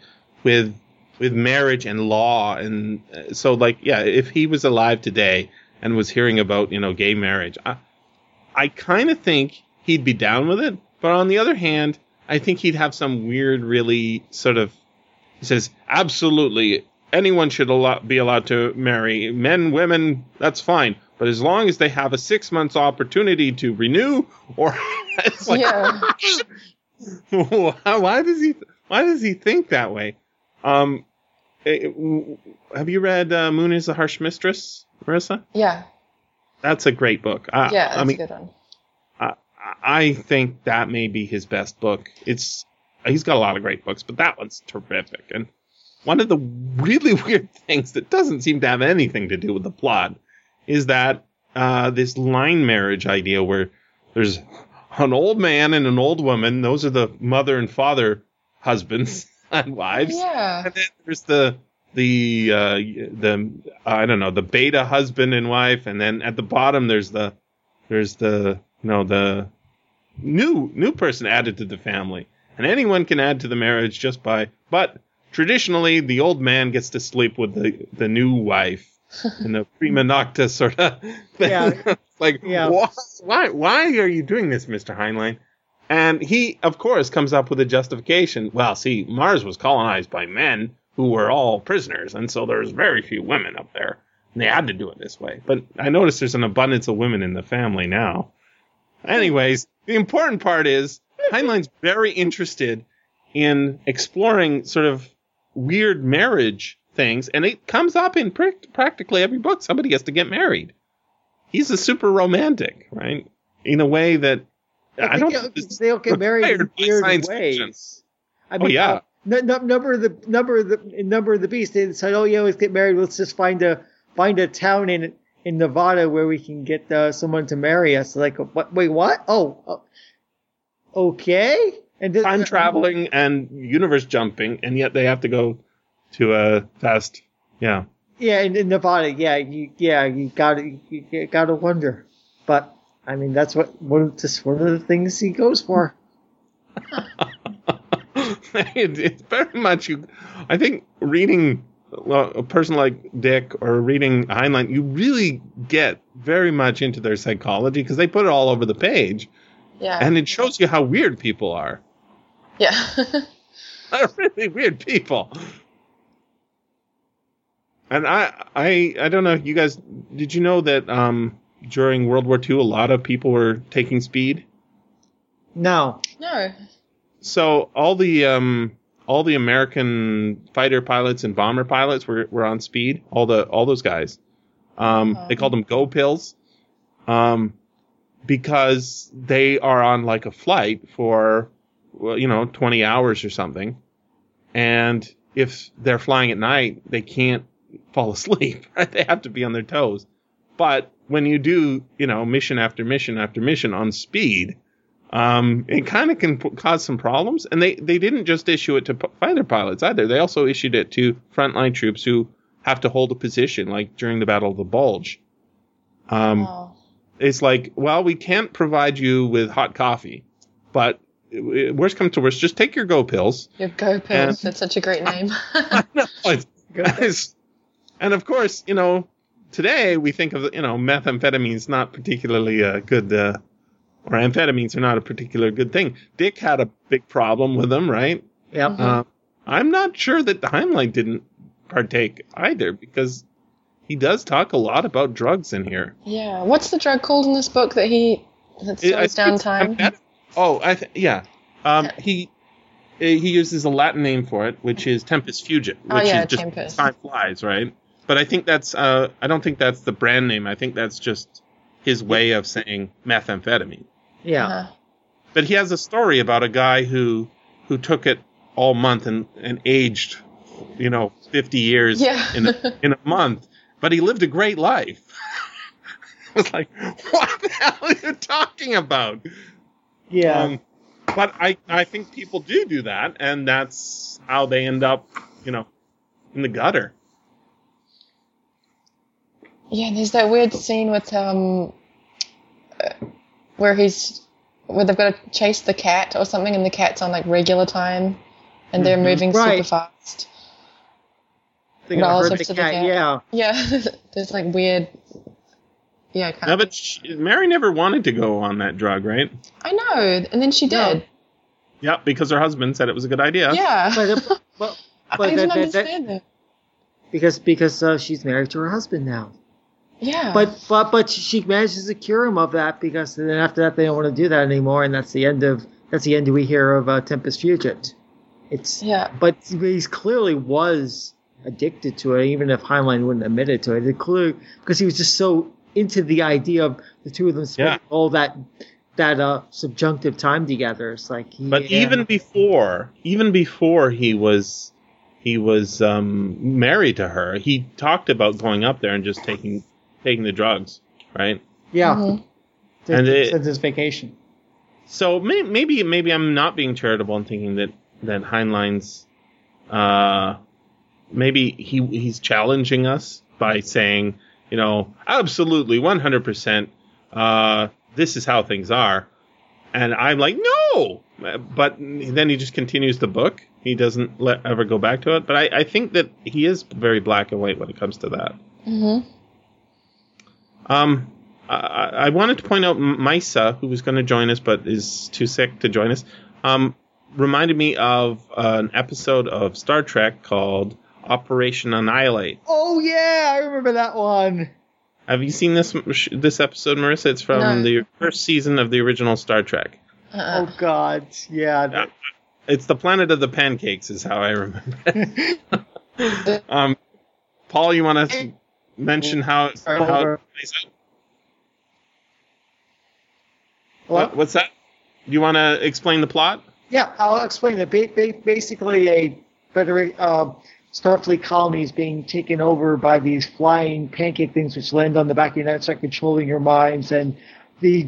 with with marriage and law, and uh, so like yeah, if he was alive today and was hearing about you know gay marriage, I I kind of think he'd be down with it. But on the other hand, I think he'd have some weird, really sort of. He says absolutely anyone should be allowed to marry men, women. That's fine. But as long as they have a six months opportunity to renew, or [LAUGHS] it's like,
Yeah. [LAUGHS]
why, does he why does he think that way? Um, eh, w- have you read uh, Moon is a Harsh Mistress, Marissa?
Yeah.
That's a great book. I,
Yeah, that's
I mean,
a good one.
I, think that may be his best book. It's he's got a lot of great books, but that one's terrific. And one of the really [LAUGHS] weird things that doesn't seem to have anything to do with the plot is that uh, this line marriage idea where there's an old man and an old woman. Those are the mother and father husbands [LAUGHS] and wives.
Yeah.
And then there's the the uh, the I don't know the beta husband and wife, and then at the bottom there's the there's the you know the new new person added to the family, and anyone can add to the marriage just by. But traditionally, the old man gets to sleep with the the new wife [LAUGHS] in the prima nocta sort of thing.
Yeah. [LAUGHS]
like
Yeah.
why, why why are you doing this, Mister Heinlein? And he, of course, comes up with a justification. Well, see, Mars was colonized by men who were all prisoners, and so there's very few women up there. And they had to do it this way. But I notice there's an abundance of women in the family now. Anyways, the important part is Heinlein's very interested in exploring sort of weird marriage things, and it comes up in prac- practically every book. Somebody has to get married. He's a super romantic, right? In a way that I don't.
they,
think
they all get married in weird ways.
fiction.
I
Oh, yeah.
uh, n- n- number of the number of the number of the beast. They decided, oh yeah, let's get married. Let's just find a find a town in in Nevada where we can get uh, someone to marry us. Like, what? Wait, what? Oh, oh okay. And th-
time traveling and universe jumping, and yet they have to go to a fast. Yeah.
Yeah, in, in Nevada. Yeah, you yeah you got you got to wonder. But I mean, that's what one of just one of the things he goes for. [LAUGHS] [LAUGHS]
it, it's very much you. I think reading well, a person like Dick or reading Heinlein, you really get very much into their psychology because they put it all over the page,
Yeah.
and it shows you how weird people are.
yeah. [LAUGHS]
They're really weird people. And I, I, I don't know. You guys, did you know that um, during World War II, a lot of people were taking speed?
No.
no.
So all the um, all the American fighter pilots and bomber pilots were, were on speed. All the all those guys. Um, They called them go pills. Um, because they are on like a flight for well, you know, 20 hours or something. And if they're flying at night, they can't fall [LAUGHS] asleep, right? [LAUGHS] They have to be on their toes. But when you do, you know, mission after mission after mission on speed, um, it kind of can p- cause some problems. And they, they didn't just issue it to p- fighter pilots either. They also issued it to frontline troops who have to hold a position, like during the Battle of the Bulge. Um,
Oh.
it's like, well, we can't provide you with hot coffee, but uh, worst comes to worst, just take your go pills.
Your Go Pills. That's such a great [LAUGHS] name.
I It's- [LAUGHS] it's- and of course, you know, today we think of, you know, methamphetamine's not particularly a good, uh, or amphetamines are not a particular good thing. Dick had a big problem with them, right?
Yep.
Uh, I'm not sure that Heinlein didn't partake either because he does talk a lot about drugs in here.
yeah. What's the drug called in this book that he that
It- I
slows down
it's
time?
amphet- Oh, I th- yeah. Um,
Yeah.
he uh, he uses a Latin name for it, which is Tempus Fugit, which
Oh, yeah,
is just
Tempus.
time flies, right? But I think that's uh, I don't think that's the brand name. I think that's just his way of saying methamphetamine.
Yeah.
Uh-huh.
But he has a story about a guy who who took it all month and, and aged, you know, fifty years
Yeah.
in a, [LAUGHS] in a month. But he lived a great life. [LAUGHS] I was like, what the hell are you talking about?
Yeah.
Um, but I, I think people do do that, and that's how they end up, you know, in the gutter.
Yeah, there's that weird scene with um, uh, where he's where they've got to chase the cat or something, and the cat's on like regular time, and they're moving super fast.
They're
relative
the
to the
cat.
cat.
Yeah.
Yeah, [LAUGHS] there's like weird. Yeah, kind
No,
of.
but she, Mary never wanted to go on that drug, right?
I know, and then she
No.
did.
Yeah, because her husband said it was a good idea.
Yeah,
But, uh, but, [LAUGHS]
I
but
didn't
that, that, that,
understand that.
because because uh, she's married to her husband now.
Yeah,
But but but she manages to cure him of that because then after that they don't want to do that anymore, and that's the end of that's the end we hear of uh, Tempus Fugit. It's
yeah,
but he clearly was addicted to it, even if Heinlein wouldn't admit it to it. It clearly because he was just so into the idea of the two of them spending
Yeah.
all that that uh, subjunctive time together. It's like he,
But
yeah.
even before, even before he was, he was um, married to her. He talked about going up there and just taking taking the drugs, right?
yeah,
Mhm.
since,
And it-
since his vacation.
So may, maybe maybe I'm not being charitable and thinking that that Heinlein's, uh, maybe he he's challenging us by saying, you know, absolutely 100 percent, uh, this is how things are, and I'm like, no, but then he just continues the book. He doesn't let ever go back to it. But I, I think that he is very black and white when it comes to that.
hmm
Um, I, I wanted to point out M- Misa, who was going to join us but is too sick to join us, um, reminded me of an episode of Star Trek called Operation Annihilate.
Oh yeah, I remember that one.
Have you seen this this episode, Marissa? It's from
No.
the first season of the original Star Trek.
Uh-uh.
Oh God, yeah.
Yeah. It's the planet of the pancakes, is how I remember it. [LAUGHS] um, Paul, you want to mention how how it plays out? What, what's that? You want to explain the plot?
Yeah, I'll explain it. Ba- ba- basically, a Federate uh, Starfleet colony is being taken over by these flying pancake things, which land on the back of your neck, start controlling your minds, and the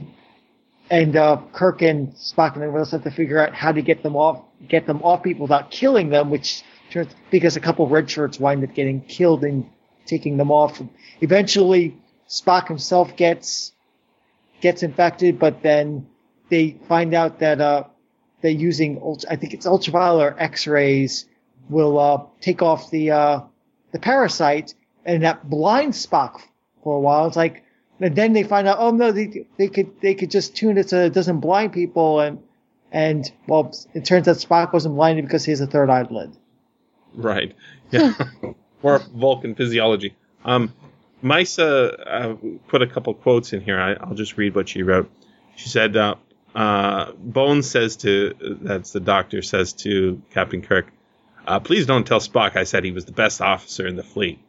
and uh, Kirk and Spock and everyone else have to figure out how to get them off, get them off people without killing them, which turns because a couple of red shirts wind up getting killed and taking them off. Eventually, Spock himself gets gets infected, but then they find out that uh, that using I think it's ultraviolet or X-rays will uh, take off the uh, the parasite, and that blinds Spock for a while. It's like, and then they find out, oh no, they they could they could just tune it so it doesn't blind people, and and well, it turns out Spock wasn't blinded because he has a third eyelid.
Right. Yeah. [LAUGHS] More Vulcan physiology. Um, Misa uh, put a couple quotes in here. I, I'll just read what she wrote. She said, uh, uh, Bones says to, that's the doctor, says to Captain Kirk, uh, please don't tell Spock I said he was the best officer in the fleet.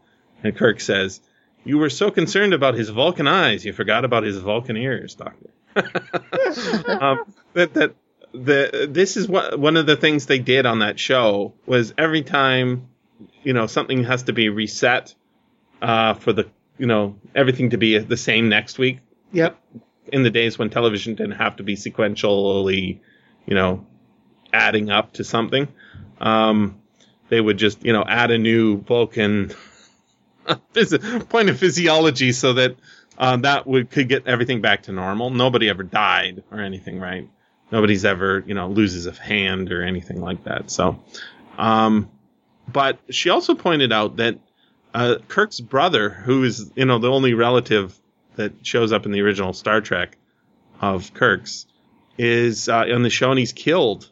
And Kirk says, you were so concerned about his Vulcan eyes, you forgot about his Vulcan ears, Doctor. [LAUGHS] um, that, that, the, this is what, one of the things they did on that show was every time you know something has to be reset uh, for the you know everything to be the same next week.
Yep.
In the days when television didn't have to be sequentially, you know, adding up to something, um, they would just you know add a new Vulcan [LAUGHS] point of physiology so that uh, that would could get everything back to normal. Nobody ever died or anything, right? Nobody's ever you know loses a hand or anything like that. So. Um, but she also pointed out that uh, Kirk's brother, who is you know the only relative that shows up in the original Star Trek of Kirk's, is uh, on the show and he's killed.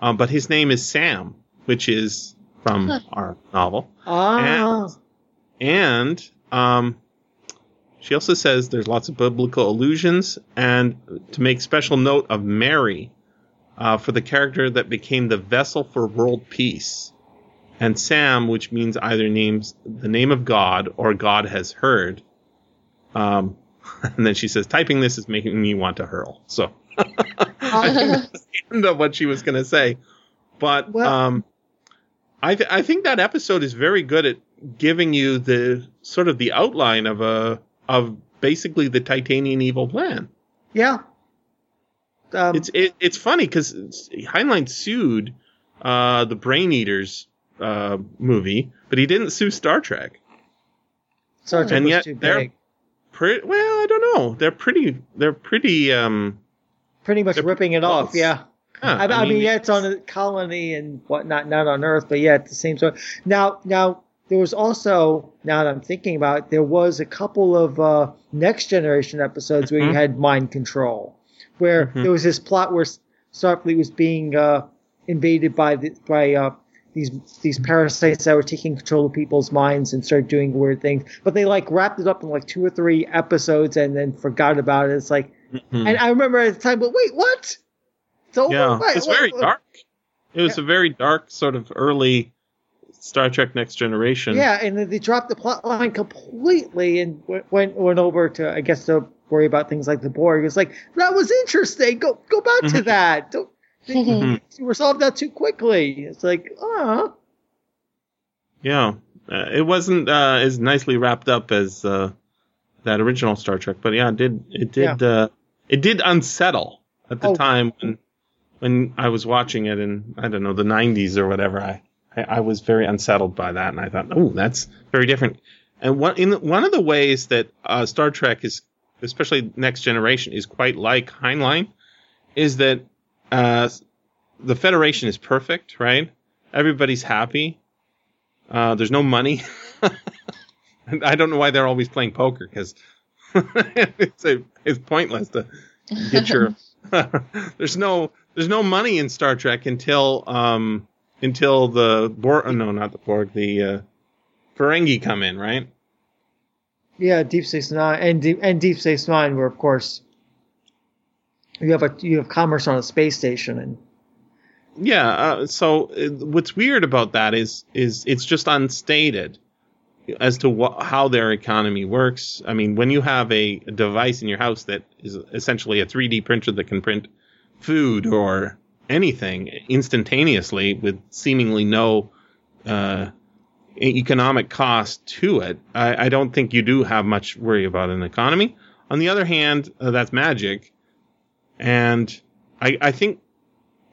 Um, but his name is Sam, which is from our novel.
Ah.
And, and um, she also says there's lots of biblical allusions, and to make special note of Mary uh, for the character that became the vessel for world peace and Sam, which means either names the name of God or God has heard. Um, [LAUGHS] and then she says, typing this is making me want to hurl. So [LAUGHS] I think that's the end of what she was going to say. But
Well-
um, I, th- I think that episode is very good at giving you the sort of the outline of a of basically the Titanian evil plan.
Yeah. Um,
It's it, it's funny because Heinlein sued uh, the Brain Eaters uh, movie, but he didn't sue Star Trek.
Star Trek
and
was
yet
too
they're-
big.
Pre- well, I don't know. They're pretty. They're pretty. Um,
Pretty much ripping it off. Yeah.
yeah,
I, I mean, yeah, it's on a colony and whatnot, not on Earth, but yeah, it's the same sort. Now, now there was also, now that I'm thinking about it, there was a couple of uh, next generation episodes where you
Mhm.
had mind control, where
Mhm.
there was this plot where Starfleet was being uh, invaded by the, by uh, these these parasites that were taking control of people's minds and started doing weird things. But they like wrapped it up in like two or three episodes and then forgot about it. It's like,
mhm.
and I remember at the time, but wait, what? It's over?
yeah, it's
what-
very
what-
dark. It was a very dark sort of early Star Trek Next Generation.
Yeah, and then they dropped the plot line completely and went went over to I guess to worry about things like the Borg. It's like that was interesting. Go go back to
Mhm.
that. Don't
Mhm.
you resolved that too quickly. It's like ah
Yeah, uh, it wasn't uh, as nicely wrapped up as uh, that original Star Trek, but yeah, it did it did uh, it did unsettle at the
Oh.
time when when I was watching it in I don't know the '90s or whatever. I I, I was very unsettled by that, and I thought, oh, that's very different. And one in one of the ways that uh, Star Trek is, especially Next Generation, is quite like Heinlein, is that uh, the Federation is perfect, right? Everybody's happy. Uh, there's no money. [LAUGHS] I don't know why they're always playing poker because [LAUGHS] it's a, it's pointless to get [LAUGHS] your. there's no there's no money in Star Trek until um until the Borg. Oh, no, not the Borg. The uh, Ferengi come in, right?
yeah, Deep Space Nine and Deep, and Deep Space Nine, were of course you have a you have commerce on a space station and
Yeah. Uh, so uh, what's weird about that is is it's just unstated as to wh- how their economy works. I mean, when you have a, a device in your house that is essentially a 3D printer that can print food or anything instantaneously with seemingly no uh, economic cost to it, I, I don't think you do have much worry about an economy. On the other hand, uh, that's magic, and I, I think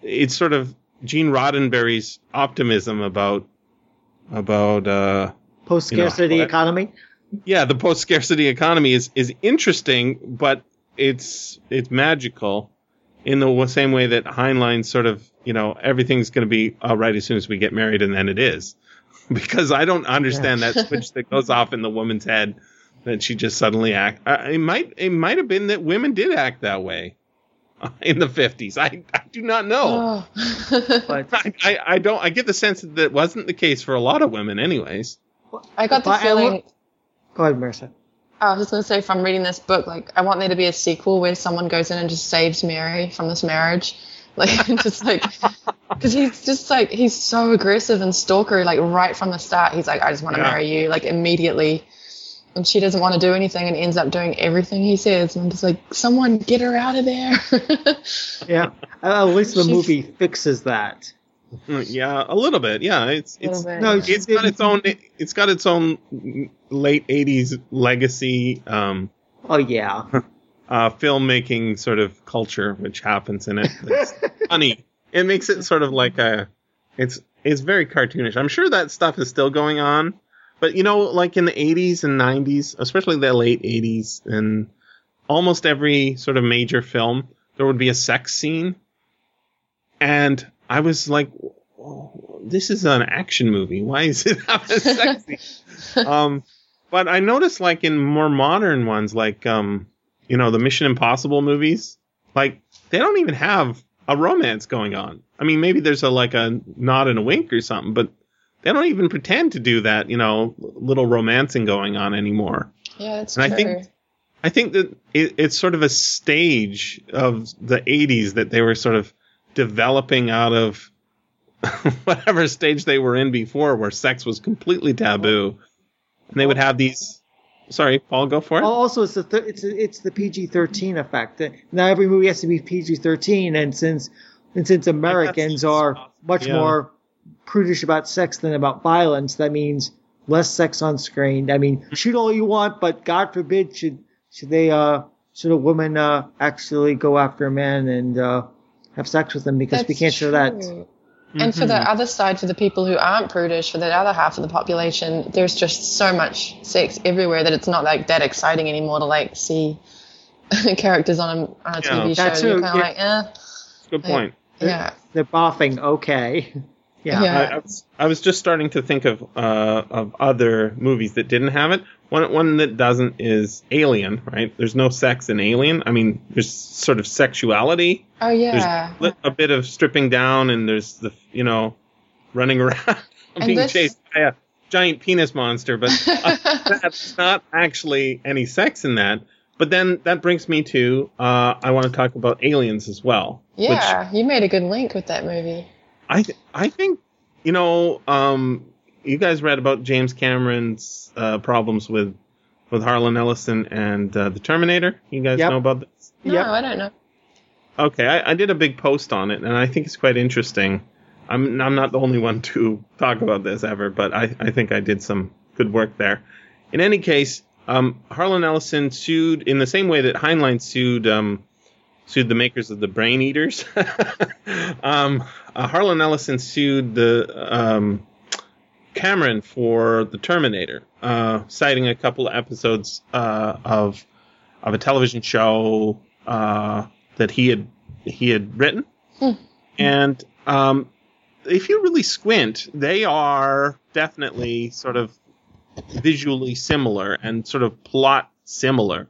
it's sort of Gene Roddenberry's optimism about about uh,
post scarcity
You know,
economy.
yeah the post scarcity economy is is interesting, but it's it's magical, in the same way that Heinlein sort of, you know, everything's going to be all right as soon as we get married, and then it is. [LAUGHS] Because I don't understand that switch that goes off in the woman's head that she just suddenly act. Uh, it might it might have been that women did act that way [LAUGHS] in the fifties. I, I do not know.
Oh.
But [LAUGHS]
I, I, I don't. I get the sense that that wasn't the case for a lot of women, anyways.
I got the
But
feeling.
look- go ahead, Marissa.
I was just gonna say from reading this book, like I want there to be a sequel where someone goes in and just saves Mary from this marriage, [LAUGHS] like just like because he's just like he's so aggressive and stalkery, like right from the start. He's like, I just want to
Yeah.
marry you, like immediately, and she doesn't want to do anything and ends up doing everything he says. And I'm just like, someone get her out of there. [LAUGHS]
Yeah, at least the
She's-
movie fixes that.
Yeah, a little bit. Yeah, it's it's
bit.
No,
it's got its own it's got its own late '80s legacy um,
Oh yeah.
uh, filmmaking sort of culture which happens in it. It's [LAUGHS] funny. It makes it sort of like a it's it's very cartoonish. I'm sure that stuff is still going on, but you know, like in the '80s and '90s, especially the late '80s, and almost every sort of major film, there would be a sex scene, and I was like, "Oh, "This is an action movie. Why is it have a sex scene?" [LAUGHS] um, but I noticed, like in more modern ones, like um, you know, the Mission Impossible movies, like they don't even have a romance going on. I mean, maybe there's a like a nod and a wink or something, but they don't even pretend to do that, you know, little romancing going on anymore.
yeah, that's
And I think- I think that it, it's sort of a stage of the 80s that they were sort of developing out of [LAUGHS] whatever stage they were in before, where sex was completely taboo. And they would have these. Sorry, Paul, go for it.
Also, it's the th- it's it's the PG thirteen effect. Now every movie has to be PG thirteen, and since and since Americans are much
yeah.
more prudish about sex than about violence, that means less sex on screen. I mean, shoot all you want, but God forbid should should they uh should a woman uh actually go after a man and uh have sex with him because we can't show that.
true. And for the other side, for the people who aren't prudish, for the other half of the population, there's just so much sex everywhere that it's not like that exciting anymore to like see [LAUGHS] characters on a, on a
Yeah.
TV show.
That's
You're kind of
yeah.
like, eh,
Good point.
yeah.
They're boffing, okay. [LAUGHS] Yeah.
Yeah.
I, I, was, I was just starting to think of uh, of other movies that didn't have it. One one that doesn't is Alien, right? There's no sex in Alien. I mean, there's sort of sexuality.
Oh yeah.
There's a bit of stripping down, and there's the you know running around [LAUGHS]
And
being
this-
chased by a giant penis monster, but uh, [LAUGHS] that's not actually any sex in that. But then that brings me to uh, I want to talk about Aliens as well. which
yeah, you made a good link with that movie.
I th- I think you know um, you guys read about James Cameron's uh, problems with with Harlan Ellison and uh, the Terminator. You guys
Yep.
know about this?
No,
Yep.
I don't know.
Okay, I, I did a big post on it, and I think it's quite interesting. I'm I'm not the only one to talk about this ever, but I, I think I did some good work there. In any case, um, Harlan Ellison sued in the same way that Heinlein sued um, sued the makers of the Brain Eaters. [LAUGHS] um, uh, Harlan Ellison sued the um, Cameron for the Terminator, uh, citing a couple of episodes uh, of of a television show uh, that he had he had written,
Hmm.
and um, if you really squint, they are definitely sort of visually similar and sort of plot similar.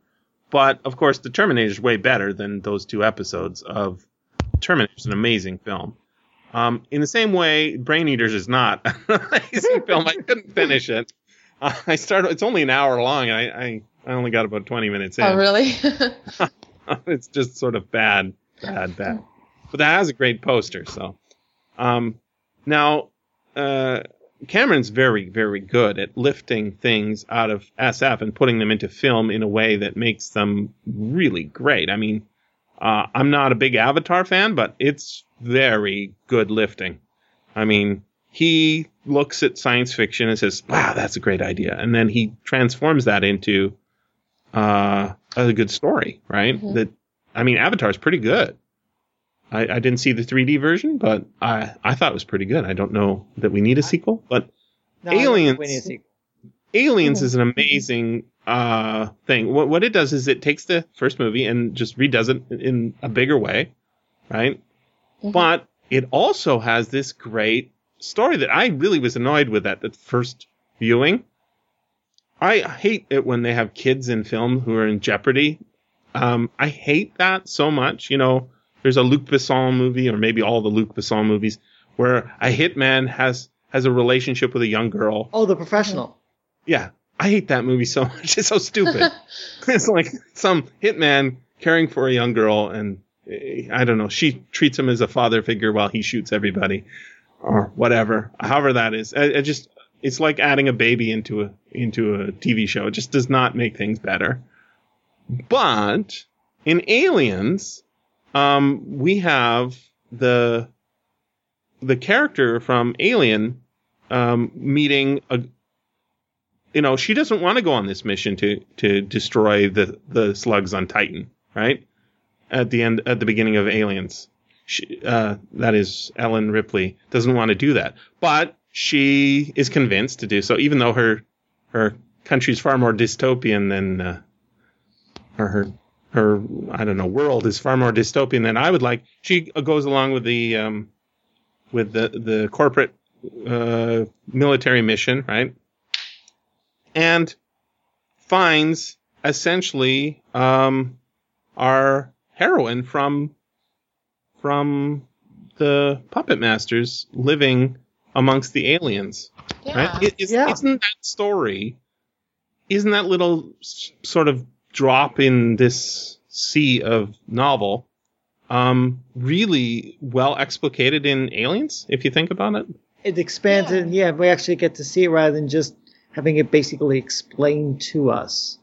But of course, the Terminator is way better than those two episodes of Terminator. It's an amazing film. Um, in the same way, Brain Eaters is not [LAUGHS] an amazing film. I couldn't finish it. Uh, I started. It's only an hour long, and I, I, I only got about twenty minutes in.
Oh really? [LAUGHS] [LAUGHS]
it's just sort of bad, bad, bad. But that has a great poster. So, um, now, uh, Cameron's very, very good at lifting things out of SF and putting them into film in a way that makes them really great. I mean, uh, I'm not a big Avatar fan, but it's very good lifting. I mean, he looks at science fiction and says, "Wow, that's a great idea," and then he transforms that into uh, a good story, right?
Mhm.
That I mean, Avatar's pretty good. I, I didn't see the 3D version, but I I thought it was pretty good. I don't know that we need a sequel, but
No, I don't think
Aliens.
we need a sequel.
Aliens is an amazing uh, thing. What what it does is it takes the first movie and just redoes it in a bigger way, right?
Mhm.
But it also has this great story that I really was annoyed with at the first viewing. I hate it when they have kids in film who are in jeopardy. Um, I hate that so much. You know, there's a Luc Besson movie, or maybe all the Luc Besson movies, where a hitman has has a relationship with a young girl.
Oh, the professional.
Yeah, I hate that movie so [LAUGHS] much. It's so stupid. [LAUGHS] it's like some hitman caring for a young girl, and eh, I don't know. She treats him as a father figure while he shoots everybody, or whatever. However that is, I, I just it's like adding a baby into a into a TV show. It just does not make things better. But in Aliens, um, we have the the character from Alien um, meeting a you know, she doesn't want to go on this mission to to destroy the the slugs on Titan, right? At the end, at the beginning of Aliens, she, uh, that is Ellen Ripley doesn't want to do that, but she is convinced to do so, even though her her country's far more dystopian than uh, or her her I don't know world is far more dystopian than I would like. She goes along with the um, with the the corporate uh, military mission, right? and finds essentially um, our heroine from from the puppet masters living amongst the aliens.
yeah.
Right? It's-
Yeah.
Isn't that story? Isn't that little sort of drop in this sea of novel um, really well explicated in Aliens? If you think about it.
It expands
Yeah.
it, and yeah, we actually get to see it rather than just having it basically explained to us.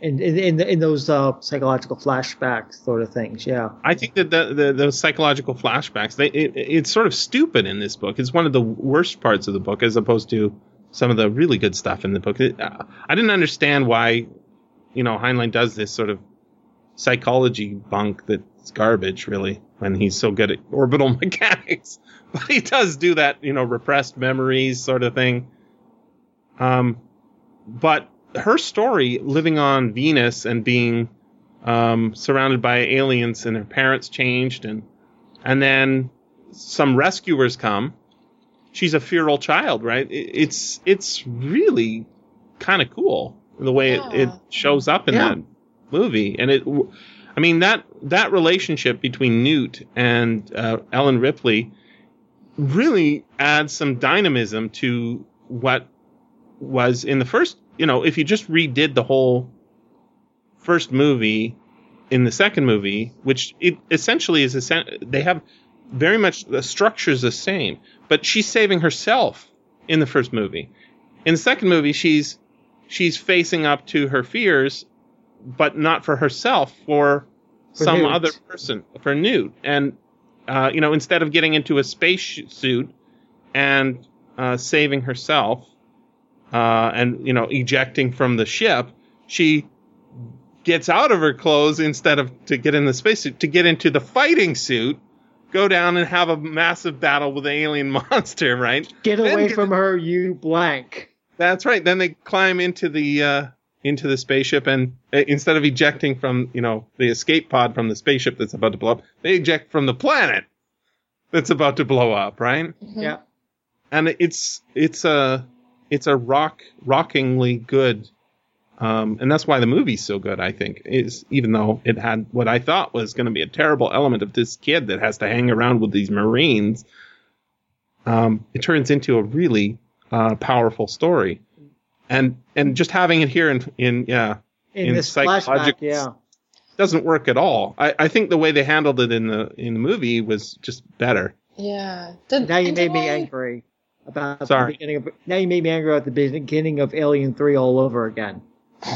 In in in, in those uh, psychological flashbacks sort of things, yeah.
I think that the, the, the psychological flashbacks, they, it, it's sort of stupid in this book. It's one of the worst parts of the book as opposed to some of the really good stuff in the book. It, I didn't understand why, you know, Heinlein does this sort of psychology bunk that's garbage, really, when he's so good at orbital [LAUGHS] mechanics. But he does do that, you know, repressed memories sort of thing. Um, but her story, living on Venus and being um, surrounded by aliens, and her parents changed, and and then some rescuers come. She's a feral child, right? It, it's it's really kind of cool the way it, it shows up in
Yeah.
that movie, and it. I mean that that relationship between Newt and uh, Ellen Ripley really adds some dynamism to what was in the first. You know, if you just redid the whole first movie in the second movie, which it essentially is essen- they have very much the structure's the same, but she's saving herself in the first movie. In the second movie, she's she's facing up to her fears, but not for herself, for,
For
some
Newt.
other person, for Newt. And uh, you know, instead of getting into a space suit and uh, saving herself, uh, and you know, ejecting from the ship, she gets out of her clothes instead of to get in the spacesuit to get into the fighting suit, go down and have a massive battle with the alien [LAUGHS] monster, right?
Get away from her, you blank.
That's right. Then they climb into the uh, into the spaceship, and uh, instead of ejecting from you know the escape pod from the spaceship that's about to blow up, they eject from the planet that's about to blow up, right?
Yeah.
and it's it's a it's a rock rockingly good um, and that's why the movie's so good i think is even though it had what i thought was going to be a terrible element of this kid that has to hang around with these marines um, it turns into a really uh, powerful story and and just having it here in in yeah
In,
In
this flashback,
psychologic-
yeah.
doesn't work at all I, I think the way they handled it in the in the movie was just better
Yeah. Did,
Now you made me
I-
angry about
Sorry.
the beginning of. Now you made me angry at the beginning of Alien Three all over again. [LAUGHS]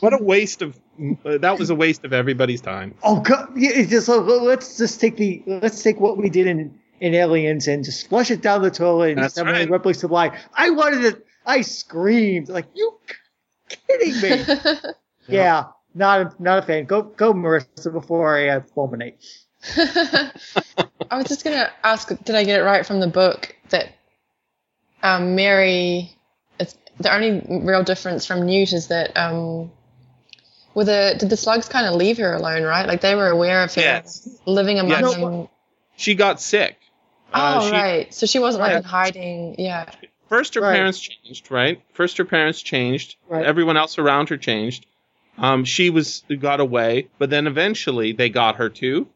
what a waste of uh, that was a waste of everybody's time
Oh God! Yeah, it's just uh, let's just take the let's take what we did in in Aliens and just flush it down the toilet and
That's
just have
right.
Ripley Supply. I wanted it. I screamed like you kidding me? [LAUGHS] yeah, not a, not a fan. Go go Marissa before I uh, fulminate. [LAUGHS]
I was just gonna ask, did I get it right from the book that um, Mary? It's, the only real difference from Newt is that um, Were the did the slugs kind of leave her alone, right? Like they were aware of her
Yes.
living among
Yes.
them.
She got sick. Uh,
Oh,
she-
right. So she wasn't like
Right.
in hiding. Yeah.
First, her
Right.
parents changed, right? First, her parents changed.
Right.
Everyone else around her changed. Um, she was got away, but then eventually they got her too.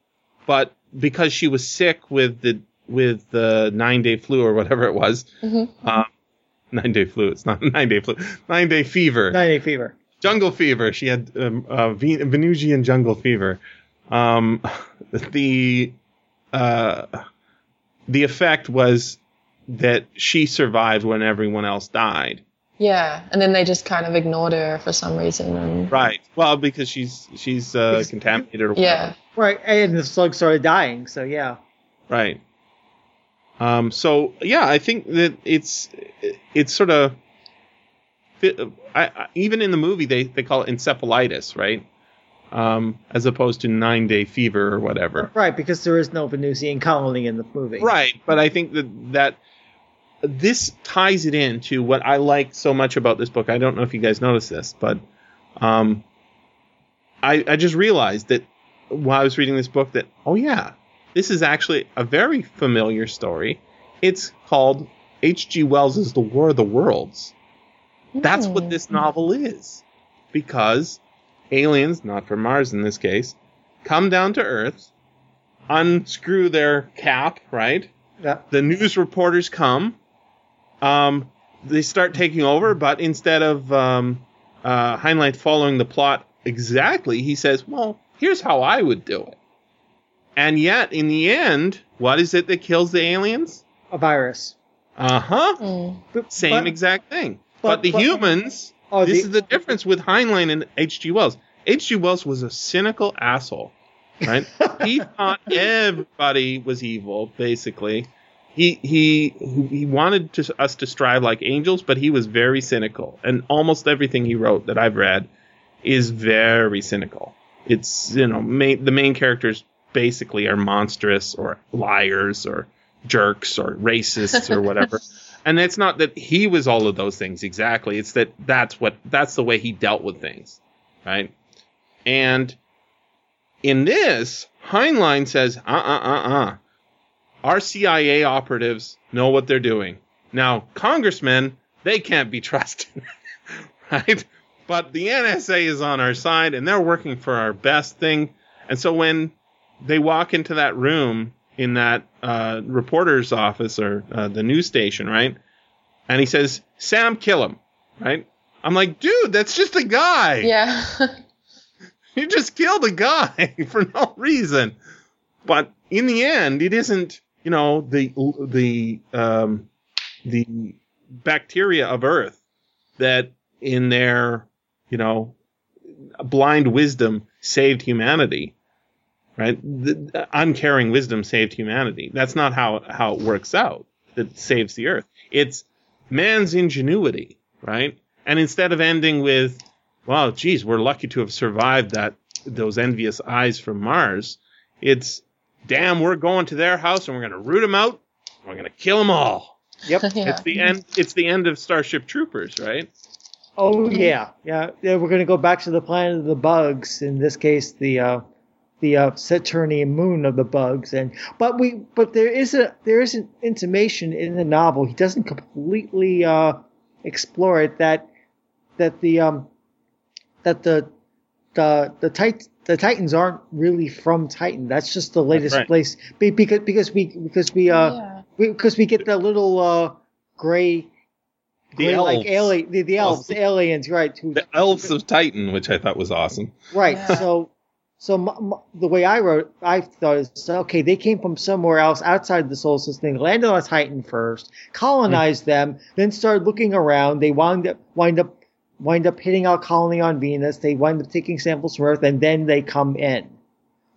But because she was sick with the with the nine day flu or whatever it was,
Mhm.
um, nine day flu. It's not [LAUGHS] nine day flu. Nine day fever.
Nine Day Fever.
jungle fever. She had um, uh, Venusian jungle fever. Um, [LAUGHS] the uh, the effect was that she survived when everyone else died.
Yeah. And then they just kind of ignored her for some reason. And
Right. Well, because she's she's uh,
Because-
contaminated. Or
yeah.
Right, and the slug started dying. So yeah.
Right. Um, so yeah, I think that it's it's sort of I, I, even in the movie they, they call it encephalitis, right? Um, as opposed to nine day fever or whatever.
Right, because there is no Venusian colony in the movie.
Right, but I think that that this ties it into what I like so much about this book. I don't know if you guys noticed this, but um, I I just realized that while I was reading this book that oh yeah, this is actually a very familiar story. It's called H.G. Wells' The War of the Worlds. That's what
Hmm.
this novel is, because aliens, not from Mars in this case, come down to Earth, unscrew their cap, right?
Yeah.
the news reporters come. Um, they start taking over, but instead of um, uh, Heinlein following the plot exactly, he says, "Well, here's how I would do it." And yet, in the end, what is it that kills the aliens?
A virus.
Uh huh.
Mm.
Same
but-
exact thing. But,
but-
the
but-
humans.
Oh,
this
the-
is the difference with Heinlein and H.G. Wells. H.G. Wells was a cynical asshole, right? [LAUGHS] he thought everybody was evil, basically. He he he wanted to, us to strive like angels, but he was very cynical, and almost everything he wrote that I've read is very cynical. It's you know main, the main characters basically are monstrous or liars or jerks or racists or whatever. [LAUGHS] and it's not that he was all of those things exactly. It's that that's what that's the way he dealt with things, right? And in this, Heinlein says, uh uh uh uh. Our CIA operatives know what they're doing. Now, congressmen, they can't be [LAUGHS] trusted, right? But the NSA is on our side and they're working for our best thing. And so when they walk into that room in that uh, reporter's office or uh, the news station, right? And he says, Sam, kill him, right? I'm like, dude, that's just a guy.
Yeah. [LAUGHS]
You just killed a guy [LAUGHS] for no reason. But in the end, it isn't, you know, the the um, the bacteria of Earth that, in their, you know, blind wisdom, saved humanity. Right? The uncaring wisdom saved humanity. That's not how how it works out. That saves the Earth. It's man's ingenuity, right? And instead of ending with well, geez, we're lucky to have survived that those envious eyes from Mars. It's damn, we're going to their house and we're going to root them out. We're going to kill them all.
Yep. [LAUGHS]
yeah.
It's the end. It's the end of Starship Troopers, right?
Oh yeah, yeah. yeah we're going to go back to the planet of the bugs. In this case, the uh, the uh, Saturnian moon of the bugs. And but we but there is a there is an intimation in the novel. He doesn't completely uh, explore it that that the um that the the the tit- the Titans aren't really from Titan. That's just the latest
right.
place Be- because because we because we uh
Yeah.
we, because we get the little uh gray
The
gray like alien the, the elves the aliens right who
The Elves of Titan, which I thought was awesome.
Right.
Yeah.
So, so m- m- the way I wrote, I thought is okay. They came from somewhere else outside the solar system. They landed on Titan first, colonized mm-hmm. them, then started looking around. They wound up wind up wind up hitting our colony on Venus. They wind up taking samples from Earth, and then they come in.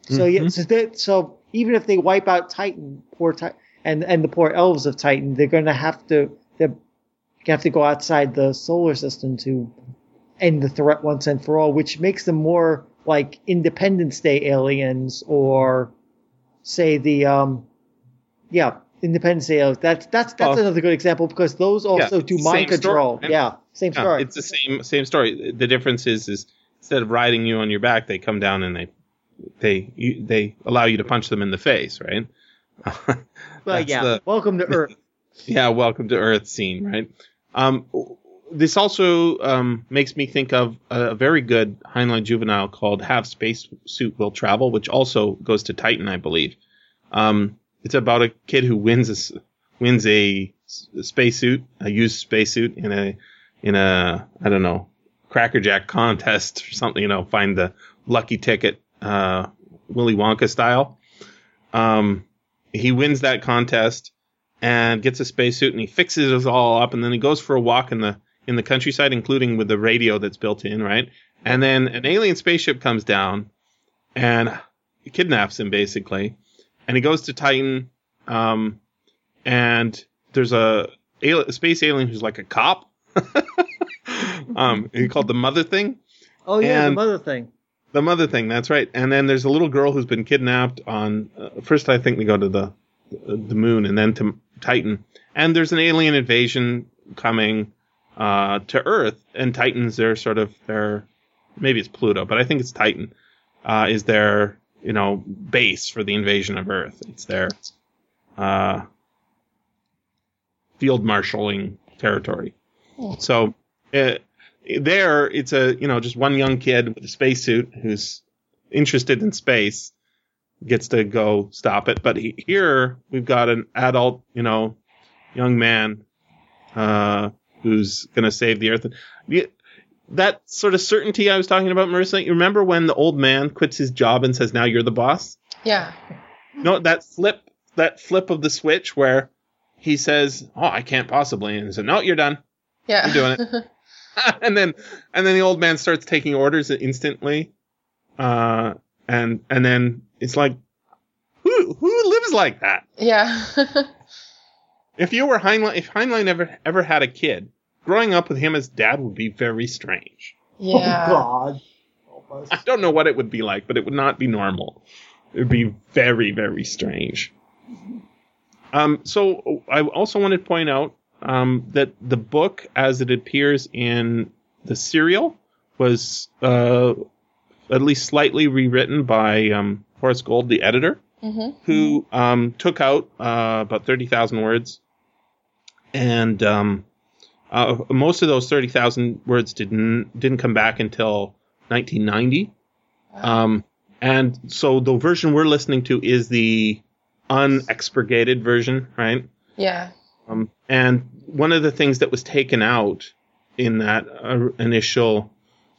So yeah,
mm-hmm.
so, that, so even if they wipe out Titan, poor Titan, and and the poor elves of Titan, they're going to have to they're have to go outside the solar system to end the threat once and for all, which makes them more like Independence Day aliens or say the um yeah Independence Day aliens. That's that's that's
Oh.
another good example because those also
Yeah,
do mind control.
right?
Yeah, same
Yeah,
story.
it's the same same story. The difference is is instead of riding you on your back, they come down and they they you, they allow you to punch them in the face, right? [LAUGHS]
Well, yeah.
the-
Welcome to Earth. [LAUGHS]
yeah, welcome to Earth scene, right? Um, this also um, makes me think of a very good Heinlein juvenile called Have Space Suit Will Travel, which also goes to Titan, I believe. Um, it's about a kid who wins a wins a spacesuit, a used spacesuit in a in a I don't know crackerjack contest or something. You know, find the lucky ticket, uh, Willy Wonka style. Um, he wins that contest and gets a spacesuit and he fixes it all up and then he goes for a walk in the in the countryside, including with the radio that's built in, right? And then an alien spaceship comes down and kidnaps him basically, and he goes to Titan, um, and there's a, a space alien who's like a cop. [LAUGHS] um, he called the Mother Thing.
Oh yeah,
And-
the mother thing.
The mother thing, that's right. And then there's a little girl who's been kidnapped on. Uh, first, I think they go to the the moon, and then to Titan. And there's an alien invasion coming uh, to Earth, and Titan's their sort of their maybe it's Pluto, but I think it's Titan uh, is their you know base for the invasion of Earth. It's their uh, field marshaling territory. So uh, there, it's a you know just one young kid with a spacesuit who's interested in space gets to go stop it. But he, here we've got an adult, you know, young man uh, who's going to save the Earth. That sort of certainty I was talking about, Marissa. You remember when the old man quits his job and says, "Now you're the boss."
Yeah.
No, that flip, that flip of the switch where he says, "Oh, I can't possibly," and he said, "No, you're done."
Yeah.
You're doing it." [LAUGHS] [LAUGHS] and then and then the old man starts taking orders instantly uh and and then it's like who who lives like that
yeah. [LAUGHS]
if you were heinlein if heinlein ever ever had a kid growing up with him as dad would be very strange.
Yeah.
Oh God.
I don't know what it would be like but it would not be normal. It would be very very strange. Um so i also wanted to point out um, that the book as it appears in the serial was uh, at least slightly rewritten by um, Horace Gold, the editor,
hmm
who um, took out uh, about 30,000 words. And um, uh, most of those 30,000 words didn't, didn't come back until 1990. Um, and so the version we're listening to is the unexpurgated version, right?
Yeah.
Um, and one of the things that was taken out in that uh, initial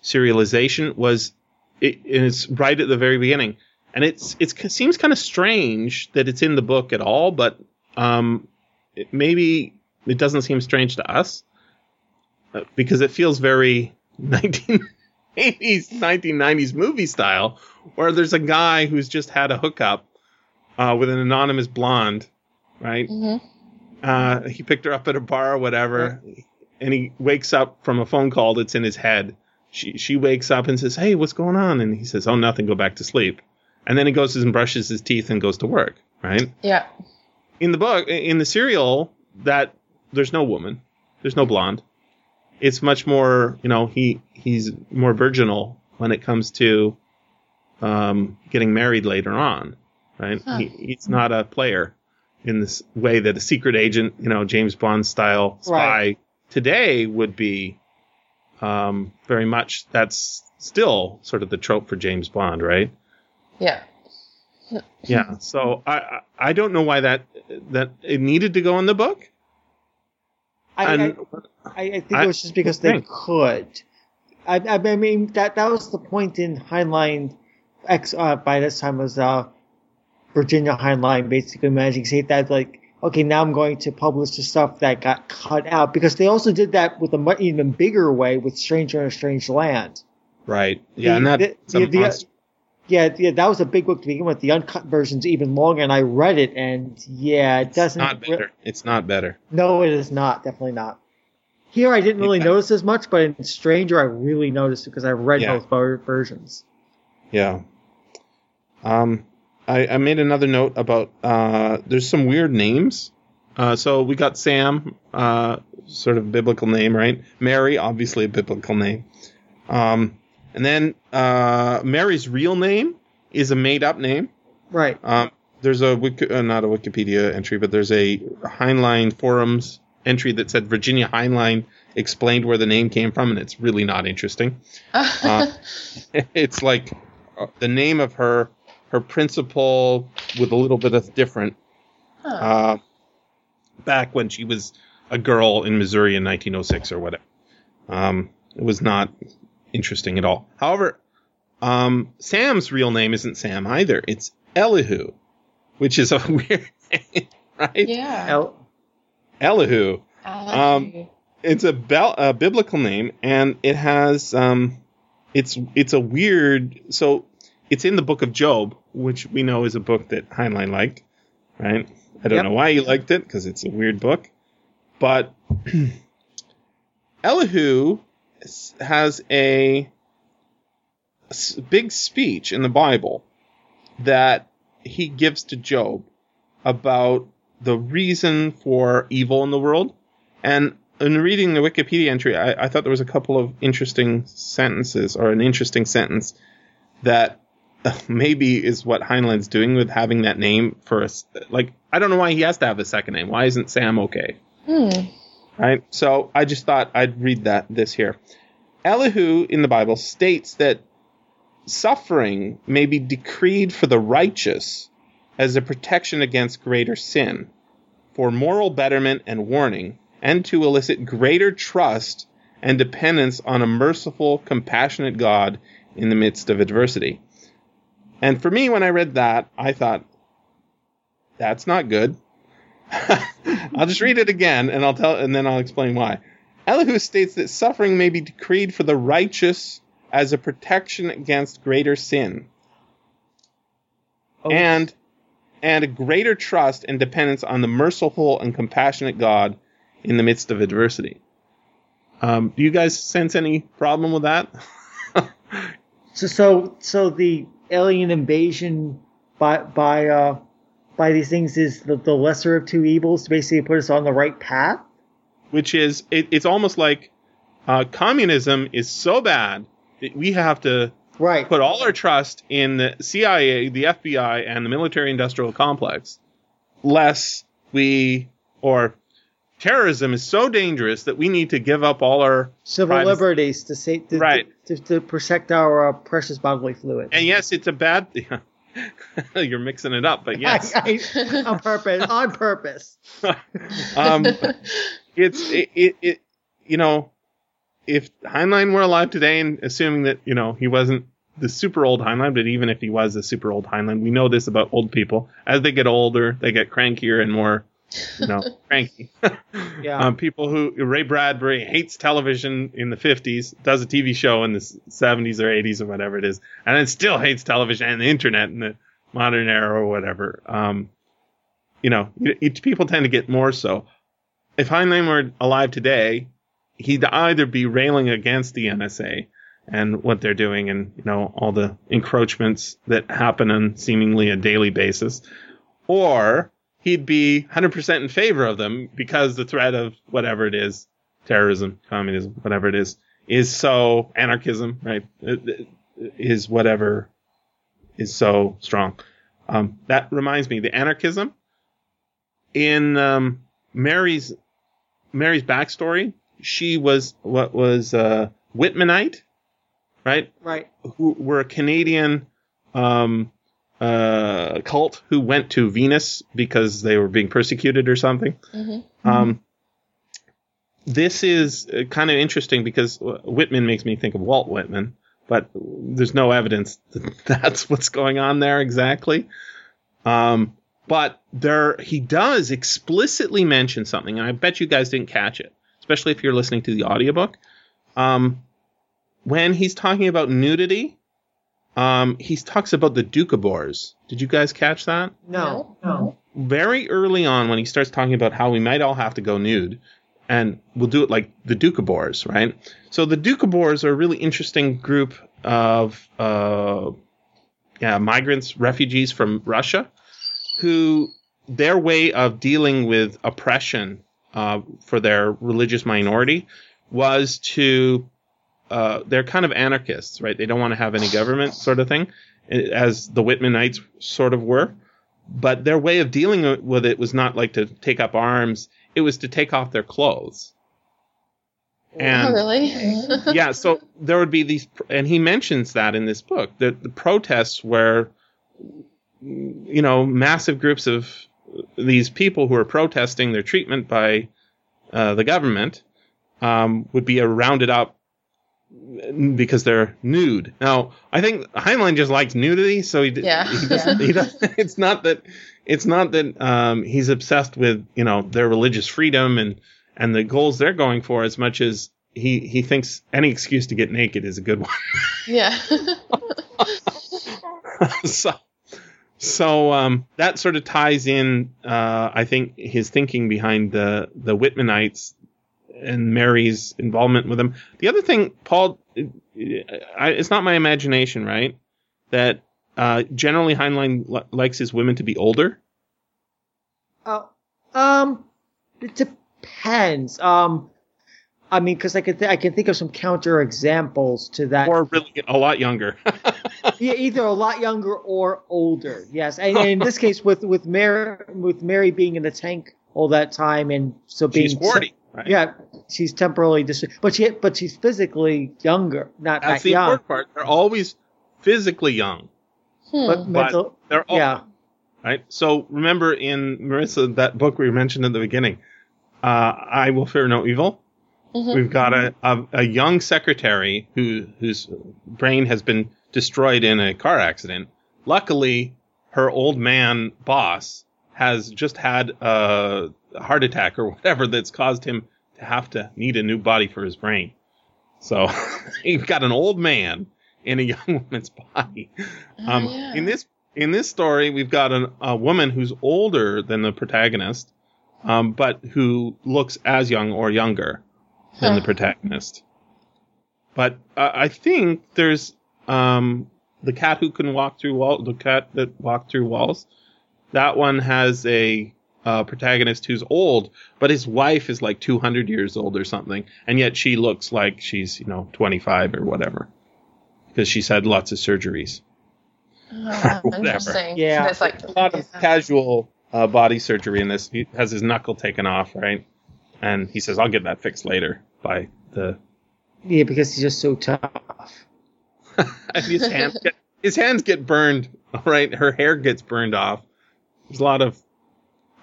serialization was it, it's right at the very beginning, and it's it's it seems kind of strange that it's in the book at all, but um, it, maybe it doesn't seem strange to us uh, because it feels very [LAUGHS] 1980s 1990s movie style, where there's a guy who's just had a hookup uh, with an anonymous blonde, right?
hmm
uh, he picked her up at a bar or whatever, and he wakes up from a phone call that's in his head. She she wakes up and says, "Hey, what's going on?" And he says, "Oh, nothing. Go back to sleep." And then he goes and brushes his teeth and goes to work. Right
Yeah.
in the book, in the serial, that there's no woman, there's no blonde. It's much more, you know, he he's more virginal when it comes to um, getting married later on, right?
Huh.
He, he's not a player in this way that a secret agent, you know, James Bond style spy
Right.
today would be. Um, very much. That's still sort of the trope for James Bond, right?
Yeah.
Yeah. So I I- I don't know why that that it needed to go in the book.
I, I,
And
I, I think
I-
it was just because they
think.
could. I, I mean that that was the point in Heinlein. X uh, by this time was uh, Virginia Heinlein basically managing to say that like okay now I'm going to publish the stuff that got cut out because they also did that with a much even bigger way with Stranger in a Strange Land.
right. Yeah,
The-
and that
the-
some
the- the-
monster-
Yeah, yeah, that was a big book to begin with. The uncut version's even longer, and I read it, and yeah, it doesn't.
not better. It's not better.
No, it is not. Definitely not. Here, I didn't really
Yeah.
notice as much, but in Stranger, I really noticed it because I read
Yeah.
both versions.
Yeah. Um, I, I made another note about uh, there's some weird names. Uh, so we got Sam, uh, sort of biblical name, right? Mary, obviously a biblical name. Um, And then uh, Mary's real name is a made up name.
Right.
Um, there's a Wiki, uh, not a Wikipedia entry, but there's a Heinlein forums entry that said Virginia Heinlein explained where the name came from, and it's really not interesting. Uh, [LAUGHS] it's like uh, the name of her her principal with a little bit of different
Huh.
uh, back when she was a girl in Missouri in 1906 or whatever. Um, it was not interesting at all. However, um, Sam's real name isn't Sam either. It's Elihu, which is a [LAUGHS] weird name, right?
yeah.
El-
Elihu. Um,
Um,
It's a, bel- a biblical name, and it has um, it's it's a weird. So it's in the book of Job, which we know is a book that Heinlein liked, right? I don't
Yep.
know why he liked it because it's a weird book, but [CLEARS THROAT] Elihu s- has a big speech in the Bible that he gives to Job about the reason for evil in the world. And in reading the Wikipedia entry, I, I thought there was a couple of interesting sentences, or an interesting sentence that uh, maybe is what Heinlein's doing with having that name for us. Like, I don't know why he has to have a second name. Why isn't Sam okay?
hmm.
Right? So I just thought I'd read that this here. Elihu in the Bible states that suffering may be decreed for the righteous as a protection against greater sin, for moral betterment and warning, and to elicit greater trust and dependence on a merciful, compassionate God in the midst of adversity. And for me, when I read that, I thought, that's not good. [LAUGHS] I'll just read it again and I'll tell and then I'll explain why. Elihu states that suffering may be decreed for the righteous as a protection against greater sin
oh,
and and a greater trust and dependence on the merciful and compassionate God in the midst of adversity. Um, do you guys sense any problem with that? [LAUGHS]
So so so the alien invasion by by uh by these things is the, the lesser of two evils to basically put us on the right path.
Which is it, it's almost like uh, communism is so bad that we have to
Right.
put all our trust in the CIA, the FBI, and the military industrial complex, lest we, or terrorism is so dangerous that we need to give up all our.
Civil
privacy.
liberties to say to,
Right.
to, to protect our uh, precious bodily fluid.
And yes, it's a bad. [LAUGHS] [LAUGHS] You're mixing it up, but yes.
I, [LAUGHS] I, on purpose. On purpose. [LAUGHS]
um, it's it, it, it you know if Heinlein were alive today and assuming that you know he wasn't the super old Heinlein but even if he was a super old Heinlein we know this about old people as they get older they get crankier and more you know cranky [LAUGHS]
Yeah.
um, people who Ray Bradbury hates television in the 50s does a TV show in the 70s or 80s or whatever it is and then still hates television and the internet in the modern era or whatever um you know, it, it- people tend to get more so. If Heinlein were alive today, he'd either be railing against the NSA and what they're doing and, you know, all the encroachments that happen on seemingly a daily basis, or he'd be 100% in favor of them because the threat of whatever it is, terrorism, communism, whatever it is, is so, anarchism, right, is whatever is so strong. Um, that reminds me, the anarchism, in um, Mary's Mary's backstory, she was what was uh, Whitmanite, right?
right.
Who were a Canadian um, uh, cult who went to Venus because they were being persecuted or something.
hmm
Um, this is uh, kind of interesting because Whitman makes me think of Walt Whitman, but there's no evidence that [LAUGHS] that's what's going on there exactly. Um, but there, he does explicitly mention something, and I bet you guys didn't catch it, especially if you're listening to the audiobook. Um, when he's talking about nudity, um, he talks about the Doukhobors. Did you guys catch that?
No.
No.
very early on when he starts talking about how we might all have to go nude and we'll do it like the Doukhobors, right? So the Doukhobors are a really interesting group of uh, yeah, migrants, refugees from Russia who their way of dealing with oppression uh, for their religious minority was to uh, they're kind of anarchists, right? They don't want to have any government, sort of thing, eh, as the Whitmanites sort of were. But their way of dealing with it was not like to take up arms; it was to take off their clothes. And
oh, really? [LAUGHS]
yeah, so there would be these, and he mentions that in this book that the protests where, you know, massive groups of these people who are protesting their treatment by uh, the government um, would be rounded up because they're nude. Now, I think Heinlein just likes nudity, so he,
Yeah,
he [LAUGHS] doesn't. He doesn't [LAUGHS] it's not that it's not that um, he's obsessed with you know their religious freedom and and the goals they're going for as much as he he thinks any excuse to get naked is a good one. [LAUGHS]
yeah.
so so um, that sort of ties in, uh, I think, his thinking behind the the Whitmanites and Mary's involvement with him. The other thing, Paul, it's not my imagination, right? That uh, generally Heinlein li- likes his women to be older.
Uh, um, it depends. Um, I mean, because I can th- I can think of some counter examples to that.
or really a lot younger. [LAUGHS]
yeah, either a lot younger or older. Yes, and, and in this case, with with Mary with Mary being in the tank all that time, and so being
She's forty. Right?
Yeah, she's temporarily dis, but she but she's physically younger, not
that's
that
the
young.
important part. They're always physically young,
Hmm.
But
but
mental,
they're all
yeah,
right. So remember in Marissa that book we mentioned at the beginning, uh, I will fear no evil.
Mhm.
We've got a, a, a young secretary who whose brain has been destroyed in a car accident. Luckily, her old man boss has just had a heart attack or whatever that's caused him to have to need a new body for his brain. So [LAUGHS] you've got an old man in a young [LAUGHS] woman's body. Um,
Oh, yeah.
In this in this story, we've got an, a woman who's older than the protagonist, um, but who looks as young or younger than the protagonist. But uh, I think there's um, the cat who can walk through wall, the cat that walked through walls. That one has a uh, protagonist who's old, but his wife is like 200 years old or something, and yet she looks like she's you know 25 or whatever because she's had lots of surgeries.
Ah, [LAUGHS]
whatever.
interesting.
Yeah.
There's like
A lot of casual uh, body surgery in this. He has his knuckle taken off, right? And he says, "I'll get that fixed later." By the
yeah, because he's just so tough. [LAUGHS]
and his hands [LAUGHS] get his hands get burned, right? Her hair gets burned off. There's a lot of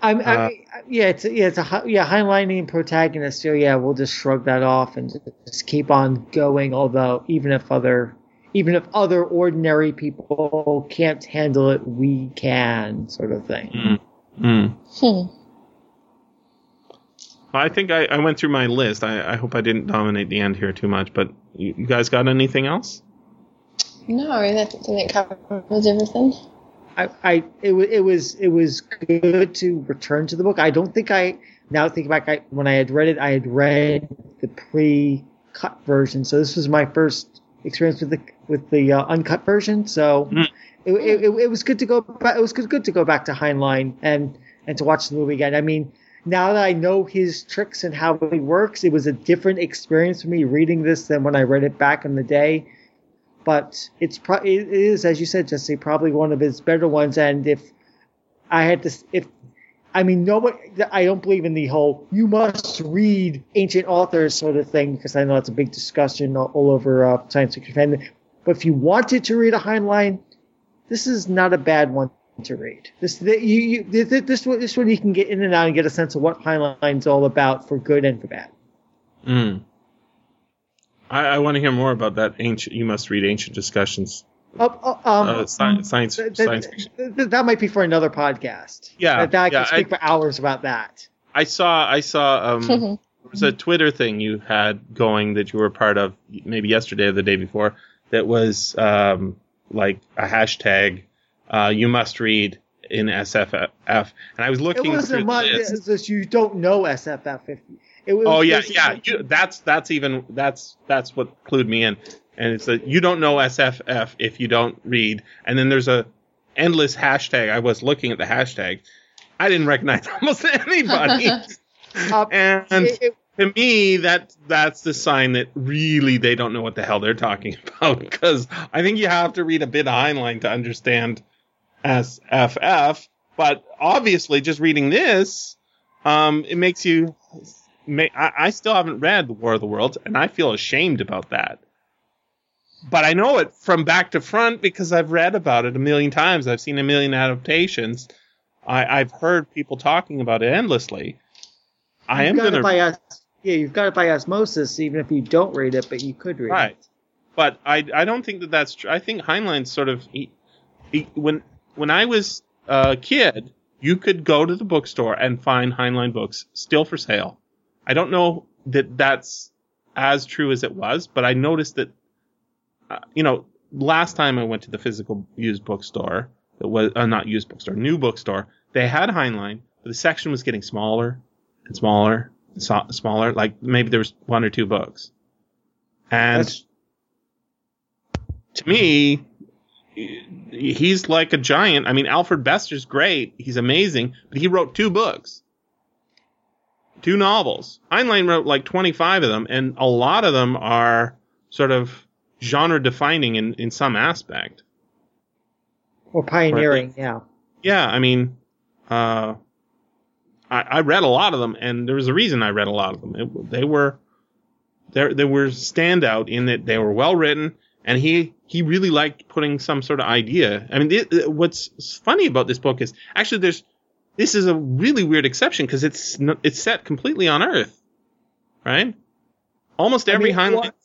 I'm,
Uh,
I, yeah, it's yeah, it's a yeah Heinleinian protagonist. So yeah, we'll just shrug that off and just keep on going. Although even if other even if other ordinary people can't handle it, we can, sort of thing.
Mm.
Hmm.
I think I, I went through my list. I, I hope I didn't dominate the end here too much. But you, you guys got anything else?
No, I think it covers everything.
I, I it, it was it was good to return to the book. I don't think I now think back I, when I had read it, I had read the pre-cut version. So this was my first experience with the with the uh, uncut version. So
Mm.
it, it, it, it was good to go. Back, it was good, good to go back to Heinlein and and to watch the movie again. I mean, now that I know his tricks and how he works, it was a different experience for me reading this than when I read it back in the day but it's pro- it is as you said Jesse probably one of his better ones. And if I had to if I mean nobody I don't believe in the whole you must read ancient authors sort of thing because I know it's a big discussion all, all over uh, science fiction but if you wanted to read a Heinlein this is not a bad one to read. This the, you, you this this one this one you can get in and out and get a sense of what Heinlein's all about for good and for bad.
Mm. I, I want to hear more about that ancient. You must read ancient discussions.
oh, oh, um,
Uh, science, science,
Th- th-
fiction.
th- th- that might be for another podcast.
Yeah,
that, that I can
yeah,
speak
I-
for hours about that.
I saw. I saw. Um, [LAUGHS] there was a Twitter thing you had going that you were part of, maybe yesterday or the day before. That was um, like a hashtag. Uh, you must read in SFF, and I was looking.
It
looking
wasn't
through
much.
the list.
It's just you don't know SFF 50. It was
Oh yeah, yeah. You, that's that's even that's that's what clued me in. And it's that you don't know SFF if you don't read. And then there's a endless hashtag. I was looking at the hashtag. I didn't recognize [LAUGHS] almost anybody. [LAUGHS]
Uh,
and
it, it,
to me, that that's the sign that really they don't know what the hell they're talking [LAUGHS] about. Because I think you have to read a bit of Heinlein to understand SFF. But obviously, just reading this, um, it makes you. May, I, I still haven't read The War of the Worlds, and I feel ashamed about that. But I know it from back to front because I've read about it a million times. I've seen a million adaptations. I, I've heard people talking about it endlessly. I am
You've got
going to
yeah, you've got it by osmosis, even if you don't read it, but you could read
Right.
it.
but I I don't think that that's true. I think Heinlein's sort of he, he, when when I was a kid, you could go to the bookstore and find Heinlein books still for sale. I don't know that that's as true as it was, but I noticed that uh, you know last time I went to the physical used bookstore, that was uh, not used bookstore, new bookstore, they had Heinlein, but the section was getting smaller and smaller and so- smaller. Like maybe there was one or two books, and
That's-
to me, he's like a giant. I mean, Alfred Bester's great. He's amazing, but he wrote two books, two novels. Heinlein wrote like 25 of them, and a lot of them are sort of genre defining in, in some aspect.
Or pioneering, yeah.
Yeah, I mean, uh, I, I read a lot of them, and there was a reason I read a lot of them. It, they were they they were standout in that they were well written, and he he really liked putting some sort of idea. I mean, what's funny about this book is actually there's this is a really weird exception because it's it's set completely on Earth, right? Almost
I
every
mean,
Heinlein
what-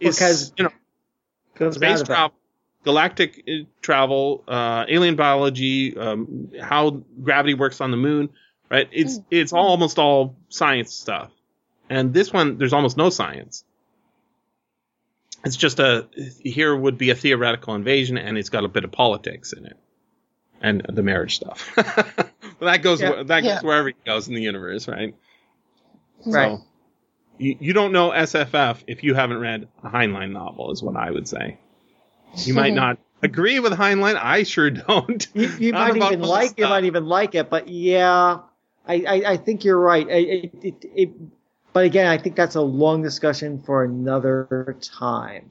is
because-
you know space travel, galactic uh, travel, uh, alien biology, um, how gravity works on the moon, right? It's it's almost all science stuff, and this one there's almost no science. It's just a here would be a theoretical invasion, and it's got a bit of politics in it, and the marriage stuff. [LAUGHS] well, that goes
Yeah.
that
Yeah.
goes wherever it goes in the universe, right? Hmm.
Right.
So, you, you don't know SFF if you haven't read a Heinlein novel, is what I would say. You might hmm. not agree with Heinlein. I sure [LAUGHS] don't.
You, you
Not
might even
most
like you might even like it, but yeah, I, I, I think you're right. It, it, it, it, but again, I think that's a long discussion for another time.